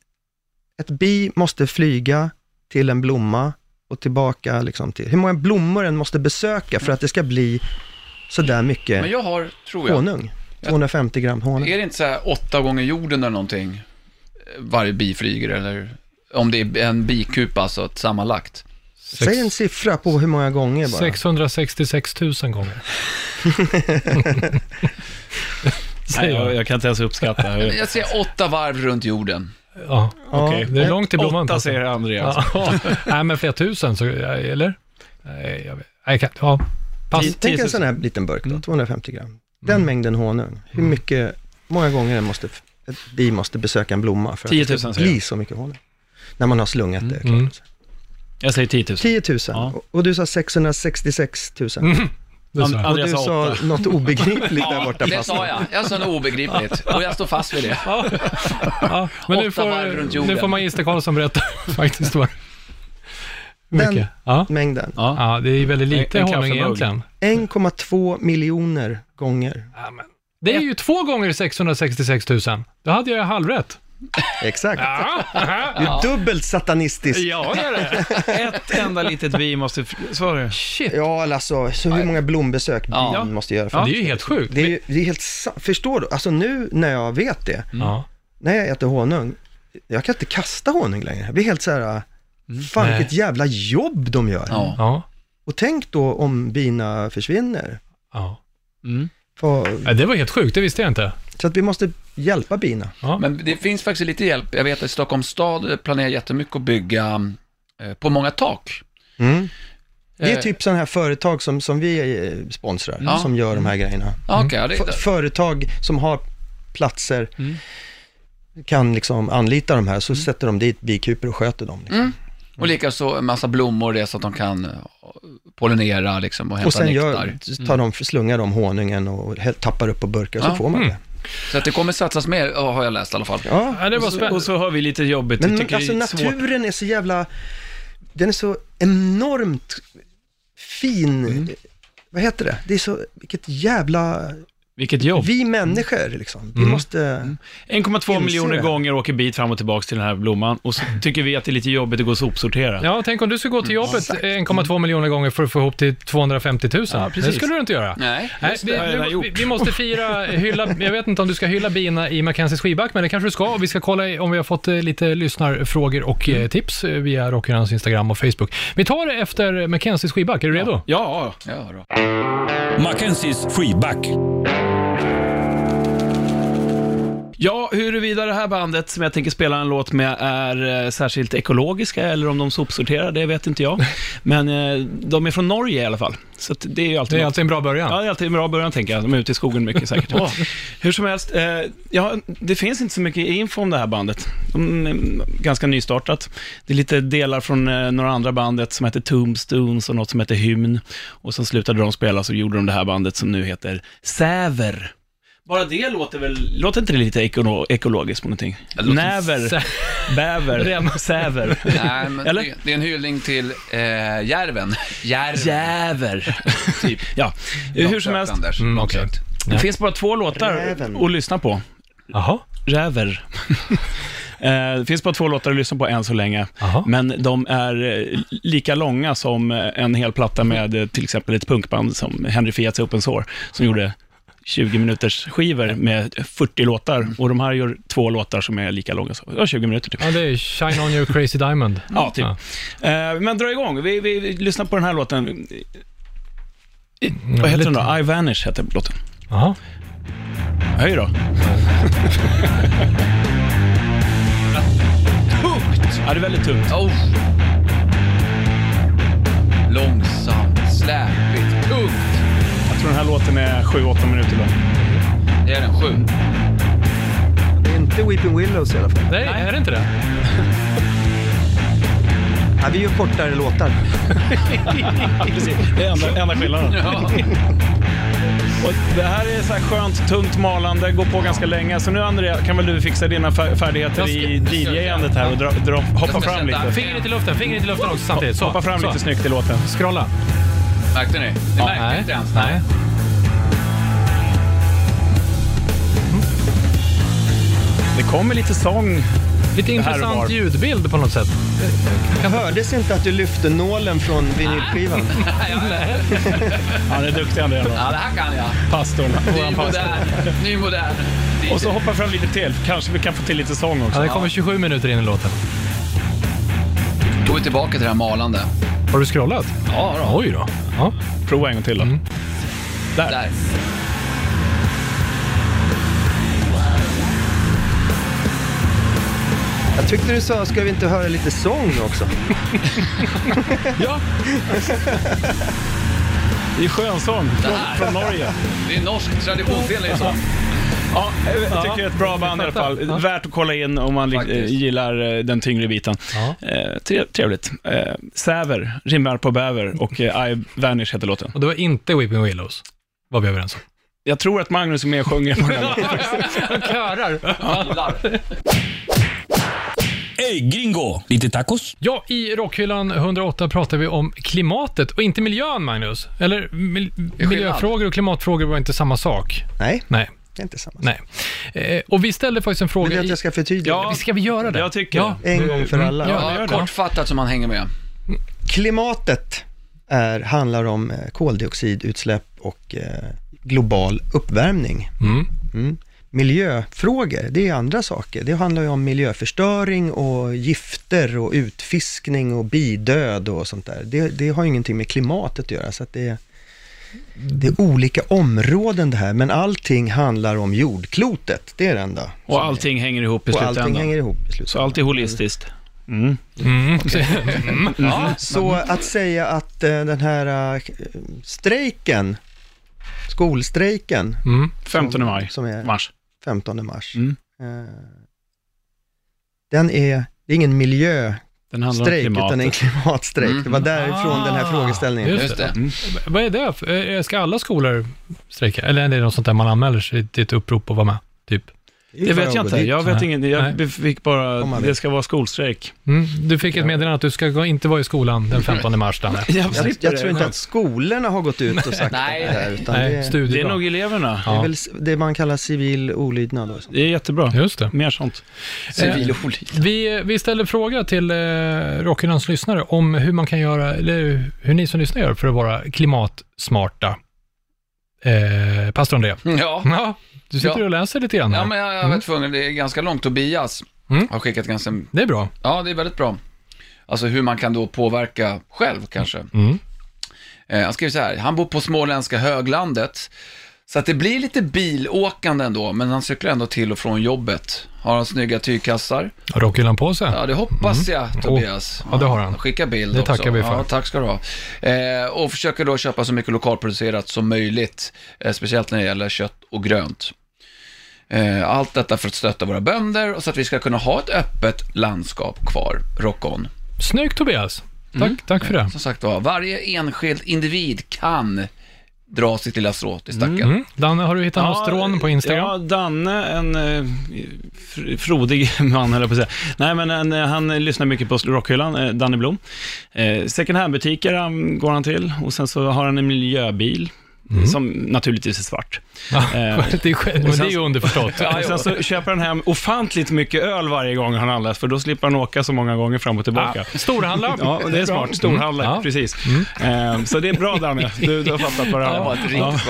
ett bi måste flyga till en blomma och tillbaka liksom till, hur många blommor den måste besöka för att det ska bli sådär mycket Men jag har, tror jag, honung? 250 gram honung. är det inte så här åtta gånger jorden eller någonting? eh, Varje bi flyger eller? Om det är en bikupa alltså, ett sammanlagt. Säg en siffra på hur många gånger bara. 666 000 gånger. Nej, jag, jag. kan inte ens uppskatta. Jag säger åtta varv runt jorden. Ja, Ja, Okej. det är långt till blomman. Åtta säger Andreas. Ja, nej men flera tusen, så, eller? Nej, jag vet. Jag kan, ja. Pass. Tänk en 000. sån här liten burk då, Mm. 250 gram. Den mängden honung, hur mycket, många gånger måste, bi måste besöka en blomma för att 10 det 000 ska bli så mycket honung? När man har slungat det, klart. Mm. Jag säger 10 000. 10 000. Ja. Och- du sa 666 000. Mm. Det sa jag. Och du sa något obegripligt där borta. Det sa jag. Jag sa något obegripligt och jag står fast vid det. Ja, men nu får, nu får Magister Karlsson berätta faktiskt vad Den-. Ja. Mängden. Ja. ja, det är väldigt lite En- en honung egentligen. 1,2 miljoner gånger. Ja, det är ju två gånger 666 000. Då hade jag halvrätt. Exakt. Ja, Du är dubbelt satanistisk. ja det är det. Ett enda litet bi måste... Så var det. Shit. Ja, eller alltså, så hur många blombesök Ja. bin måste göra för Ja, det är ju helt sjukt. Det är, ju- det är helt sa- Förstår du? Alltså nu när jag vet det, Ja. när jag äter honung, jag kan inte kasta honung längre. Jag blir helt så här, fan Nej. vilket jävla jobb de gör. Ja. Ja. Och tänk då om bina försvinner. ja. Mm. För, Ja, Det var helt sjukt, det visste jag inte. så att vi måste hjälpa bina. Ja. Men det finns faktiskt lite hjälp. Jag vet att Stockholms stad planerar jättemycket att bygga eh, på många tak. Mm. Det är Eh, typ sådana här företag som, som vi eh, sponsrar, Ja. som gör de här grejerna. Ja, okej, ja, det, företag som har platser Mm. kan liksom anlita de här, så sätter de dit bikupor och sköter dem. Liksom. Mm. Och likaså en massa blommor, det så att de kan pollinera liksom och hämta Och sen nektar. gör, tar de, slungar de honungen och tappar upp på burkar och så Ja. får man Mm. det. Så att det kommer satsas mer, har jag läst i alla fall. Ja, Ja, det var Och så, och spännande. så har vi lite jobbigt. men tycker alltså naturen är så jävla, den är så enormt fin. Mm. Vad heter det? Det är så, vilket jävla, Vilket jobb. vi människor liksom. Vi Mm. måste, 1,2 Inser miljoner det. gånger åker bit fram och tillbaka till den här blomman och så tycker vi att det är lite jobbigt att gå och sopsortera. Ja, tänk om du skulle gå till jobbet 1,2 miljoner gånger för att få ihop till 250 000. Ja, precis. det skulle du inte göra. Nej, Nej, vi, har jag redan vi, gjort. vi måste fira, hylla, jag vet inte om du ska hylla bina i Mackenzies skivback, men det kanske du ska. Vi ska kolla om vi har fått eh, lite lyssnarfrågor och Mm. eh, tips eh, via Rockhylans Instagram och Facebook. Vi tar det efter Mackenzies skivback, är du redo? Ja, ja då. Mackenzies freeback. Ja, huruvida det här bandet som jag tänker spela en låt med är eh, särskilt ekologiska eller om de sopsorterar, det vet inte jag. Men eh, de är från Norge i alla fall, så att det är ju alltid Det är något. alltid en bra början. Ja, det är alltid en bra början tänker jag. De är ute i skogen mycket säkert. Hur som helst, eh, ja, det finns inte så mycket info om det här bandet. De är ganska nystartat. Det är lite delar från eh, några andra bandet som heter Tombstones och något som heter Hymn. Och sen slutade de spela så gjorde de det här bandet som nu heter Säver. Bara det låter väl, låter inte det lite ekono, ekologiskt på någonting? Näver, Sä- bäver, säver. Nej, men Eller? det, det är en hyllning till eh, järven. Järven. Jäver. Typ. Ja, hur som helst. Anders. Mm, okej. Långsökt. Det finns bara två låtar Räven. att lyssna på. Jaha. Räver. Eh, det finns bara två låtar att lyssna på än så länge, Jaha. men de är eh, lika långa som eh, en hel platta med till exempel ett punkband som Henry Fiats Open Sore, som gjorde 20 minuters skivor med 40 låtar och de här gör två låtar som är lika långa, som, ja, 20 minuter typ. Ja, det är Shine On Your Crazy Diamond. Ja, typ. Ja. Eh, men dra igång, vi, vi, vi lyssnar på den här låten. Vad heter den då? I Vanish heter låten. Jaha. Höj då. Tungt! Ja, det är väldigt tungt. Oh. Långsamt, tror den här låten är 7-8 minuter lång. Det är den, sju. det är inte Weeping Willows i alla fall. Nej, är det inte det? Ja, vi gör kortare låtar. Precis, det är enda, enda skillnaden. Ja. Och det här är så här skönt, tungt malande, går på ganska länge. Så nu Andrea, kan väl du fixa dina fär- färdigheter i DJ-andet här och dra, dra, hoppa fram lite. Fingret i luften, fingret i luften också samtidigt. Så. Hoppa fram så. lite snyggt i låten. Scrolla. Märkte ni? Det märkte Nej. inte ens. Nej. Det kommer lite sång. Lite intressant ljudbild på något sätt. Det hördes inte att du lyfte nålen från vinylskivan. Han är duktig då. Ja, det här kan jag. Pastorn, Ny modern. Ny modern. Och så hoppa fram lite till. Kanske vi kan få till lite sång Ja, också. det kommer 27 minuter in i låten. Går vi tillbaka till det här malande. Har du scrollat? Ja, då. Oj då. Ja. Prova en gång till då. Mm. Där. Där. Jag tyckte du sa, ska vi inte höra lite sång också? Ja. Det är skönsång från, från Norge. Det är norsk traditionsenlig sång. Ja, jag tycker det är ett bra band i alla fall. Ja. Värt att kolla in om man Faktiskt. gillar eh, den tyngre biten. Ja. Eh, tre- trevligt. Eh, Säver, rimmar på bäver och eh, I Vanish heter låten. Och det var inte Weeping Willows. Var vi överens om. Jag tror att Magnus är med och sjunger på den. Han körar. Ey, gringo! Lite tacos? Ja, i Rockhyllan 108 pratar vi om klimatet och inte miljön, Magnus. Eller mil- miljöfrågor och klimatfrågor var inte samma sak. Nej, Nej, det är inte samma. nej. Eh, och vi ställde faktiskt en Vill fråga... du att jag ska förtydliga? Ja. Vi Ska vi göra det? Jag tycker ja. En gång för alla. Ja, kortfattat så man hänger med. Klimatet är, handlar om eh, koldioxidutsläpp och eh, global uppvärmning. Mm. Mm. miljöfrågor, det är andra saker. Det handlar ju om miljöförstöring och gifter och utfiskning och bidöd och sånt där. Det, det har ju ingenting med klimatet att göra, så att det, är- det är olika områden det här, men allting handlar om jordklotet. Det är det enda. Och allting hänger ihop i och allting slutändan. hänger ihop i Så slutändan. allt är holistiskt. Mm. Mm. Mm. Ja, Så att säga att eh, den här eh, strejken, skolstrejken, Mm. 15 maj, som är mars. 15 mars, Mm. eh, den är, det är ingen miljöstrejk, Den handlar om utan det är en klimatet. klimatstrejk. Mm. Det var därifrån den här Ah, frågeställningen just det. Vad är det? eh, Ska alla skolor strejka? Eller är det något sånt där man anmäler sig till ett upprop och vara med? Typ. Det vet jag inte. Jag vet ingen. Nej. Jag fick bara, det ska vara skolstrejk. Mm. Du fick ett meddelande att du ska inte vara i skolan den 15 mars, Danne. Jag, Jag, tror inte att skolorna har gått ut och sagt Nej. det här, utan Nej, det, Det är nog eleverna. det är Ja. väl det man kallar civil olydnad. Och sånt. Det är jättebra. Just det. Mer sånt. Civil olydnad. Vi, vi ställde fråga till eh, Rockhyllans lyssnare om hur man kan göra, eller hur ni som lyssnar gör för att vara klimatsmarta. Eh, Pastor André. Ja. Ja, du sitter Ja. och läser lite grann här. Ja, men jag, jag var tvungen, det är ganska långt. Tobias Mm. har skickat ganska, Det är bra. ja det är väldigt bra. Alltså hur man kan då påverka själv kanske. Mm. Eh, han skriver så här, han bor på småländska höglandet. Så att det blir lite bilåkande ändå, men han cyklar ändå till och från jobbet. Har han snygga tygkassar? Har Rockhyllan på sig? Ja, det hoppas jag, Tobias. Mm. Ja, det har han. Skicka bild Det också. tackar vi för. Ja, tack ska du ha. Eh, och försöker då köpa så mycket lokalproducerat som möjligt, eh, speciellt när det gäller kött och grönt. Eh, allt detta för att stötta våra bönder och så att vi ska kunna ha ett öppet landskap kvar. Rock on. Snyggt Tobias. Tack, tack för det. Som sagt var, varje enskild individ kan dra sitt lilla strå till stacken. Mm. Danne, har du hittat något strån på Instagram? Ja, Danne, en eh, fr- frodig man, höll jag på att säga. Nej, men en, eh, han lyssnar mycket på Rockhyllan, eh, Danne Blom. Eh, second hand-butiker han, går han till och sen så har han en miljöbil. Som naturligtvis är svart. Ja, Eh, det, är, själv- men det är ju underförstått. sen så köper han hem ofantligt mycket öl varje gång han handlar, för då slipper han åka så många gånger fram och tillbaka. Ja, storhandla. Ja, det är smart. Storhandlare, Mm. Ja. precis. Eh, så det är bra Danne, du, du har fattat vad det Det handlar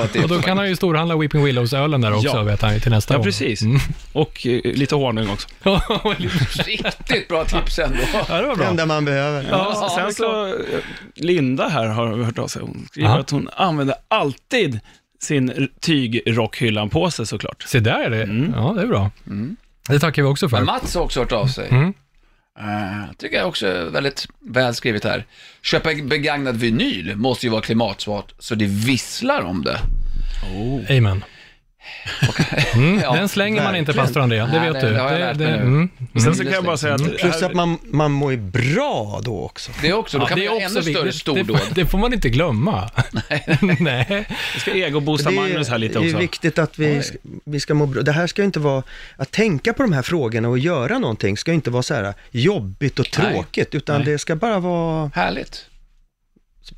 var tips. Och då kan han ju storhandla Weeping Willows-ölen där också, Ja. vet han till nästa Ja, gång. precis. Mm. Och eh, lite honung också. Riktigt bra tips ändå. ja, det var Det bra. enda man behöver. Ja, Ja, det sen så, Linda här har hört av sig. Hon skriver Ja. att hon använder alltid sin tygrockhyllan-påse såklart. Se där är det. Ja, det är bra. Det tackar vi också för. Men Mats har också hört av sig. Mm. Uh, tycker jag också är väldigt väl skrivet här. Köpa begagnad vinyl måste ju vara klimatsmart så det visslar om det. Amen. Mm. Ja, Den slänger man inte, pastor André. Det Nej, vet det- du. det nu. mm. Sen så kan jag bara säga att... Plus att man, man mår ju bra då också. Det är också, då kan man det göra är ännu också större det, stordåd. det, det får man inte glömma. Nej. Jag ska egoboosta Magnus här lite det är också. viktigt att vi, ska- vi ska må bra. Det här ska ju inte vara, att tänka på de här frågorna och göra någonting ska ju inte vara så här jobbigt och Nej. tråkigt, utan Nej. det ska bara vara, Härligt.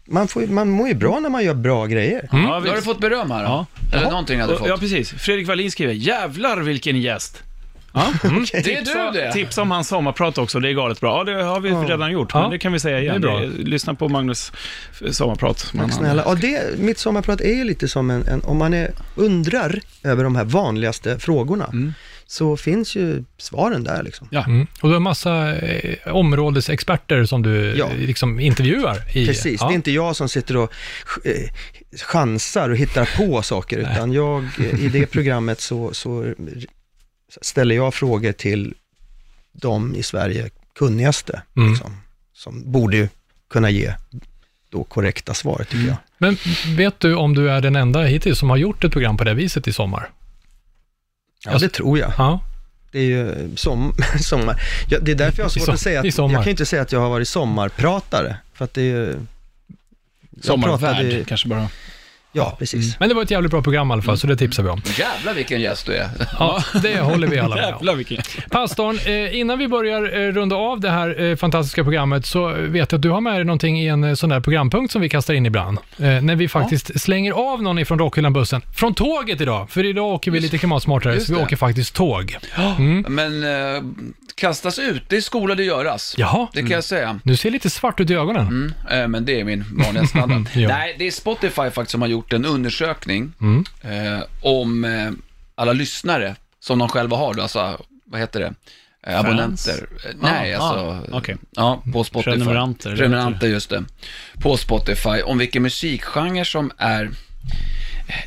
Man, får, man mår ju bra när man gör bra grejer. Ja, Nu har du visst. fått beröm här. Ja. Eller Jaha. någonting hade du Och- Ja, fått. precis. Fredrik Wallin skriver, jävlar vilken gäst. Ja. Det är du det. tipsa om hans sommarprat också, det är galet bra. Ja, det har vi Ja. redan gjort, Ja. men det kan vi säga igen. Det är bra. Det- Lyssna på Magnus eh, sommarprat. Men Tack snälla. Och det, mitt sommarprat är ju lite som en, en om man är, undrar över de här vanligaste frågorna, Mm. Så finns ju svaren där liksom. Mm. Och du har massa eh, områdesexperter som du Ja. liksom intervjuar i. Precis, Ja. det är inte jag som sitter och eh, chansar och hittar på saker, utan jag, eh, i det programmet så, så ställer jag frågor till de i Sverige kunnigaste, Mm. liksom, som borde kunna ge då korrekta svar, tycker jag. Men vet du om du är den enda hittills som har gjort ett program på det viset i sommar? Ja, det tror jag. Ja. Det är ju som, sommar. Ja, det är därför jag har svårt som- att säga att, jag kan inte säga att jag har varit sommarpratare, för att det är ju... Sommarvärd pratade- kanske bara. Ja, precis. Men det var ett jävligt bra program i alla fall, så det tipsar vi om. Jävlar vilken gäst du är. Ja, det håller vi alla med om. Jävlar vilken Pastorn, eh, innan vi börjar eh, runda av det här eh, fantastiska programmet så vet jag att du har med dig någonting i en eh, sån där programpunkt som vi kastar in ibland. Eh, när vi faktiskt slänger av någon ifrån Rockhyllan-bussen. Från tåget idag, för idag åker vi lite klimatsmartare, just så vi det. åker faktiskt tåg. Mm. Men eh, kastas ut, det är skola det göras. Jaha, Det kan jag säga. du ser lite svart ut i ögonen. Mm, eh, men det är min vanliga standard. Ja. Nej, det är Spotify faktiskt som har gjort en undersökning Mm. eh, om eh, alla lyssnare som de själva har då, alltså, vad heter det? Eh, Abonnenter. Eh, Nej, Ah, alltså, ah, okej. ja, på Spotify. Prenumeranter, Prenumeranter, just det. På Spotify, om vilken musikgenre som är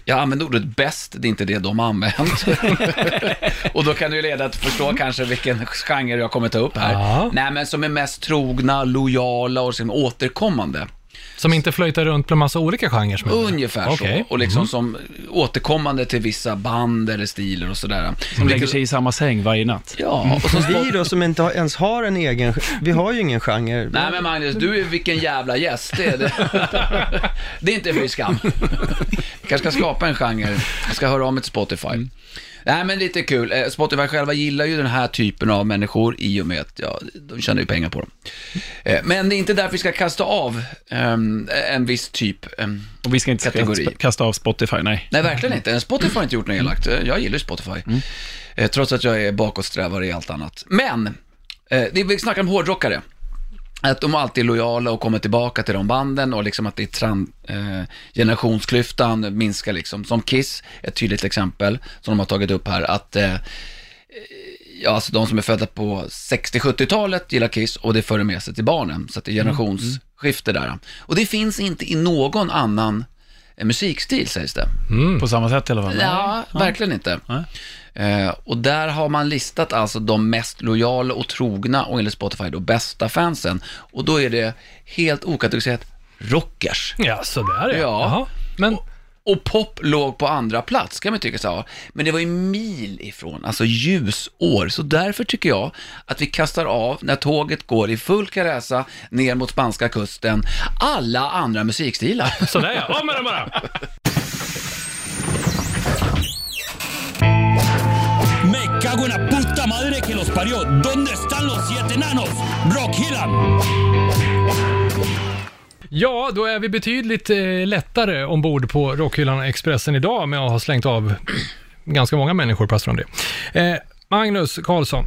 jag använder ordet bäst, det är inte det de har använt. och då kan det ju leda till att förstå kanske vilken genre jag kommer ta upp här. Ja. Nej, men som är mest trogna, lojala och liksom återkommande. Som inte flöjtar runt bland massa olika genrer? som är- Ungefär Okej. så. Och liksom som återkommande till vissa band eller stilar och sådär. Som lägger sig i samma säng varje natt. Ja, och så Vi då som inte ens har en egen, vi har ju ingen genre. Nej men Magnus, du är vilken jävla gäst. Det är, det. det är inte fy skam. Vi kanske ska skapa en genre. Jag ska höra av mig till Spotify. Nej men lite kul. Eh, Spotify själva gillar ju den här typen av människor i och med att ja, de tjänar ju pengar på dem. Eh, Men det är inte därför vi ska kasta av ehm, en viss typ. ehm. Och vi ska inte Kategori. kasta, av Spotify, nej. Nej, verkligen inte. Spotify har inte gjort något elakt. Eh, Jag gillar Spotify. Eh, Trots att jag är bakåtsträvare i allt annat. Men, det- vi snackar om hårdrockare. Att de alltid är lojala och kommer tillbaka till de banden och liksom att det är tran, eh, generationsklyftan minskar liksom. Som Kiss, ett tydligt exempel som de har tagit upp här, att eh, ja, alltså de som är födda på 60-70-talet gillar Kiss och det för med sig till barnen. Så att det är generationsskifte där. Och det finns inte i någon annan eh, musikstil sägs det. På samma sätt i alla fall. Ja, verkligen inte. Nej. Eh, och där har man listat alltså de mest lojala och trogna och enligt Spotify då bästa fansen. Och då är det helt okategoriserat rockers. Ja, sådär ja. Ja. Jaha. Men, Och pop låg på andra plats kan man tycka så. Men det var ju mil ifrån, alltså ljusår. Så därför tycker jag att vi kastar av när tåget går i full karesa ner mot spanska kusten alla andra musikstilar. sådär ja. Av med den bara! cago en la puta madre que los parió. ¿Dónde están los siete enanos? Rockhyllan. Ja, då är vi betydligt eh, lättare ombord på Rockhyllan Expressen idag med att ha slängt av ganska många människor, pastor André. Eh, Magnus Karlsson,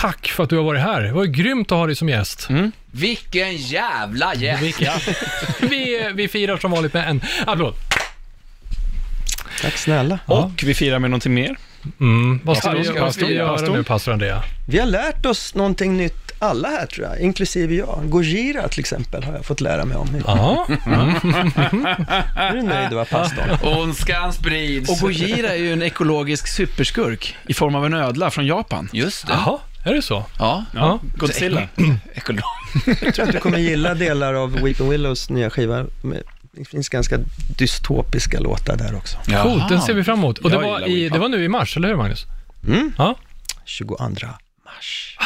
tack för att du har varit här. Det var grymt att ha dig som gäst. Vilken jävla gäst! vi, vi firar som vanligt med en applåd. Tack snälla. Och vi firar med någonting mer. Mm. Vad ska, Ja, vi, ska vad ska vi vi- göra pastor? nu, pastor Andrea? Vi har lärt oss någonting nytt alla här tror jag, inklusive jag. Gojira till exempel har jag fått lära mig om. Ja, Är du nöjd va, pastorn? Ondskan sprids. Och Gojira är ju en ekologisk superskurk i form av en ödla från Japan. Just det. jaha, är det så? Ja. Ja. Godzilla. Ekolog. Jag tror att du kommer gilla delar av Weeping Willows nya skiva. Det finns ganska dystopiska låtar där också. Coolt, den ser vi fram emot. Och det Jag var, gillar i, det var nu i mars, eller hur Magnus? Mm. Ja, 22 mars.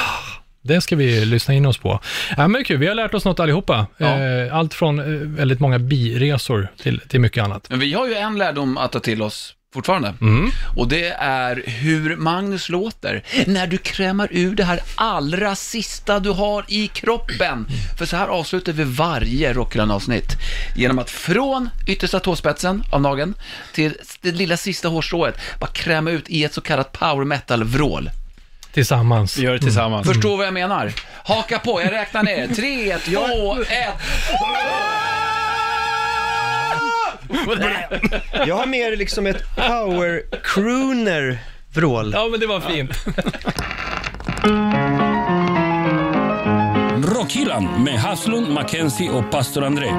det ska vi lyssna in oss på. Ja, men kul, vi har lärt oss något allihopa. Ja. Eh, Allt från eh, väldigt många biresor till, till mycket annat. Men vi har ju en lärdom att ta till oss fortfarande. Mm. Och det är hur Magnus låter när du krämar ur det här allra sista du har i kroppen. För så här avslutar vi varje Rockhyllan-avsnitt. Genom att från yttersta tåspetsen av nageln till det lilla sista hårstrået bara kräma ut i ett så kallat power metal-vrål. Tillsammans. Vi gör det tillsammans. Förstår vad jag menar? Haka på, jag räknar ner. Tre, två, ett. Jag har mer liksom ett power crooner vrål. Ja, men det var fint. Rockhyllan med Haslund, Mackenzie och pastor André.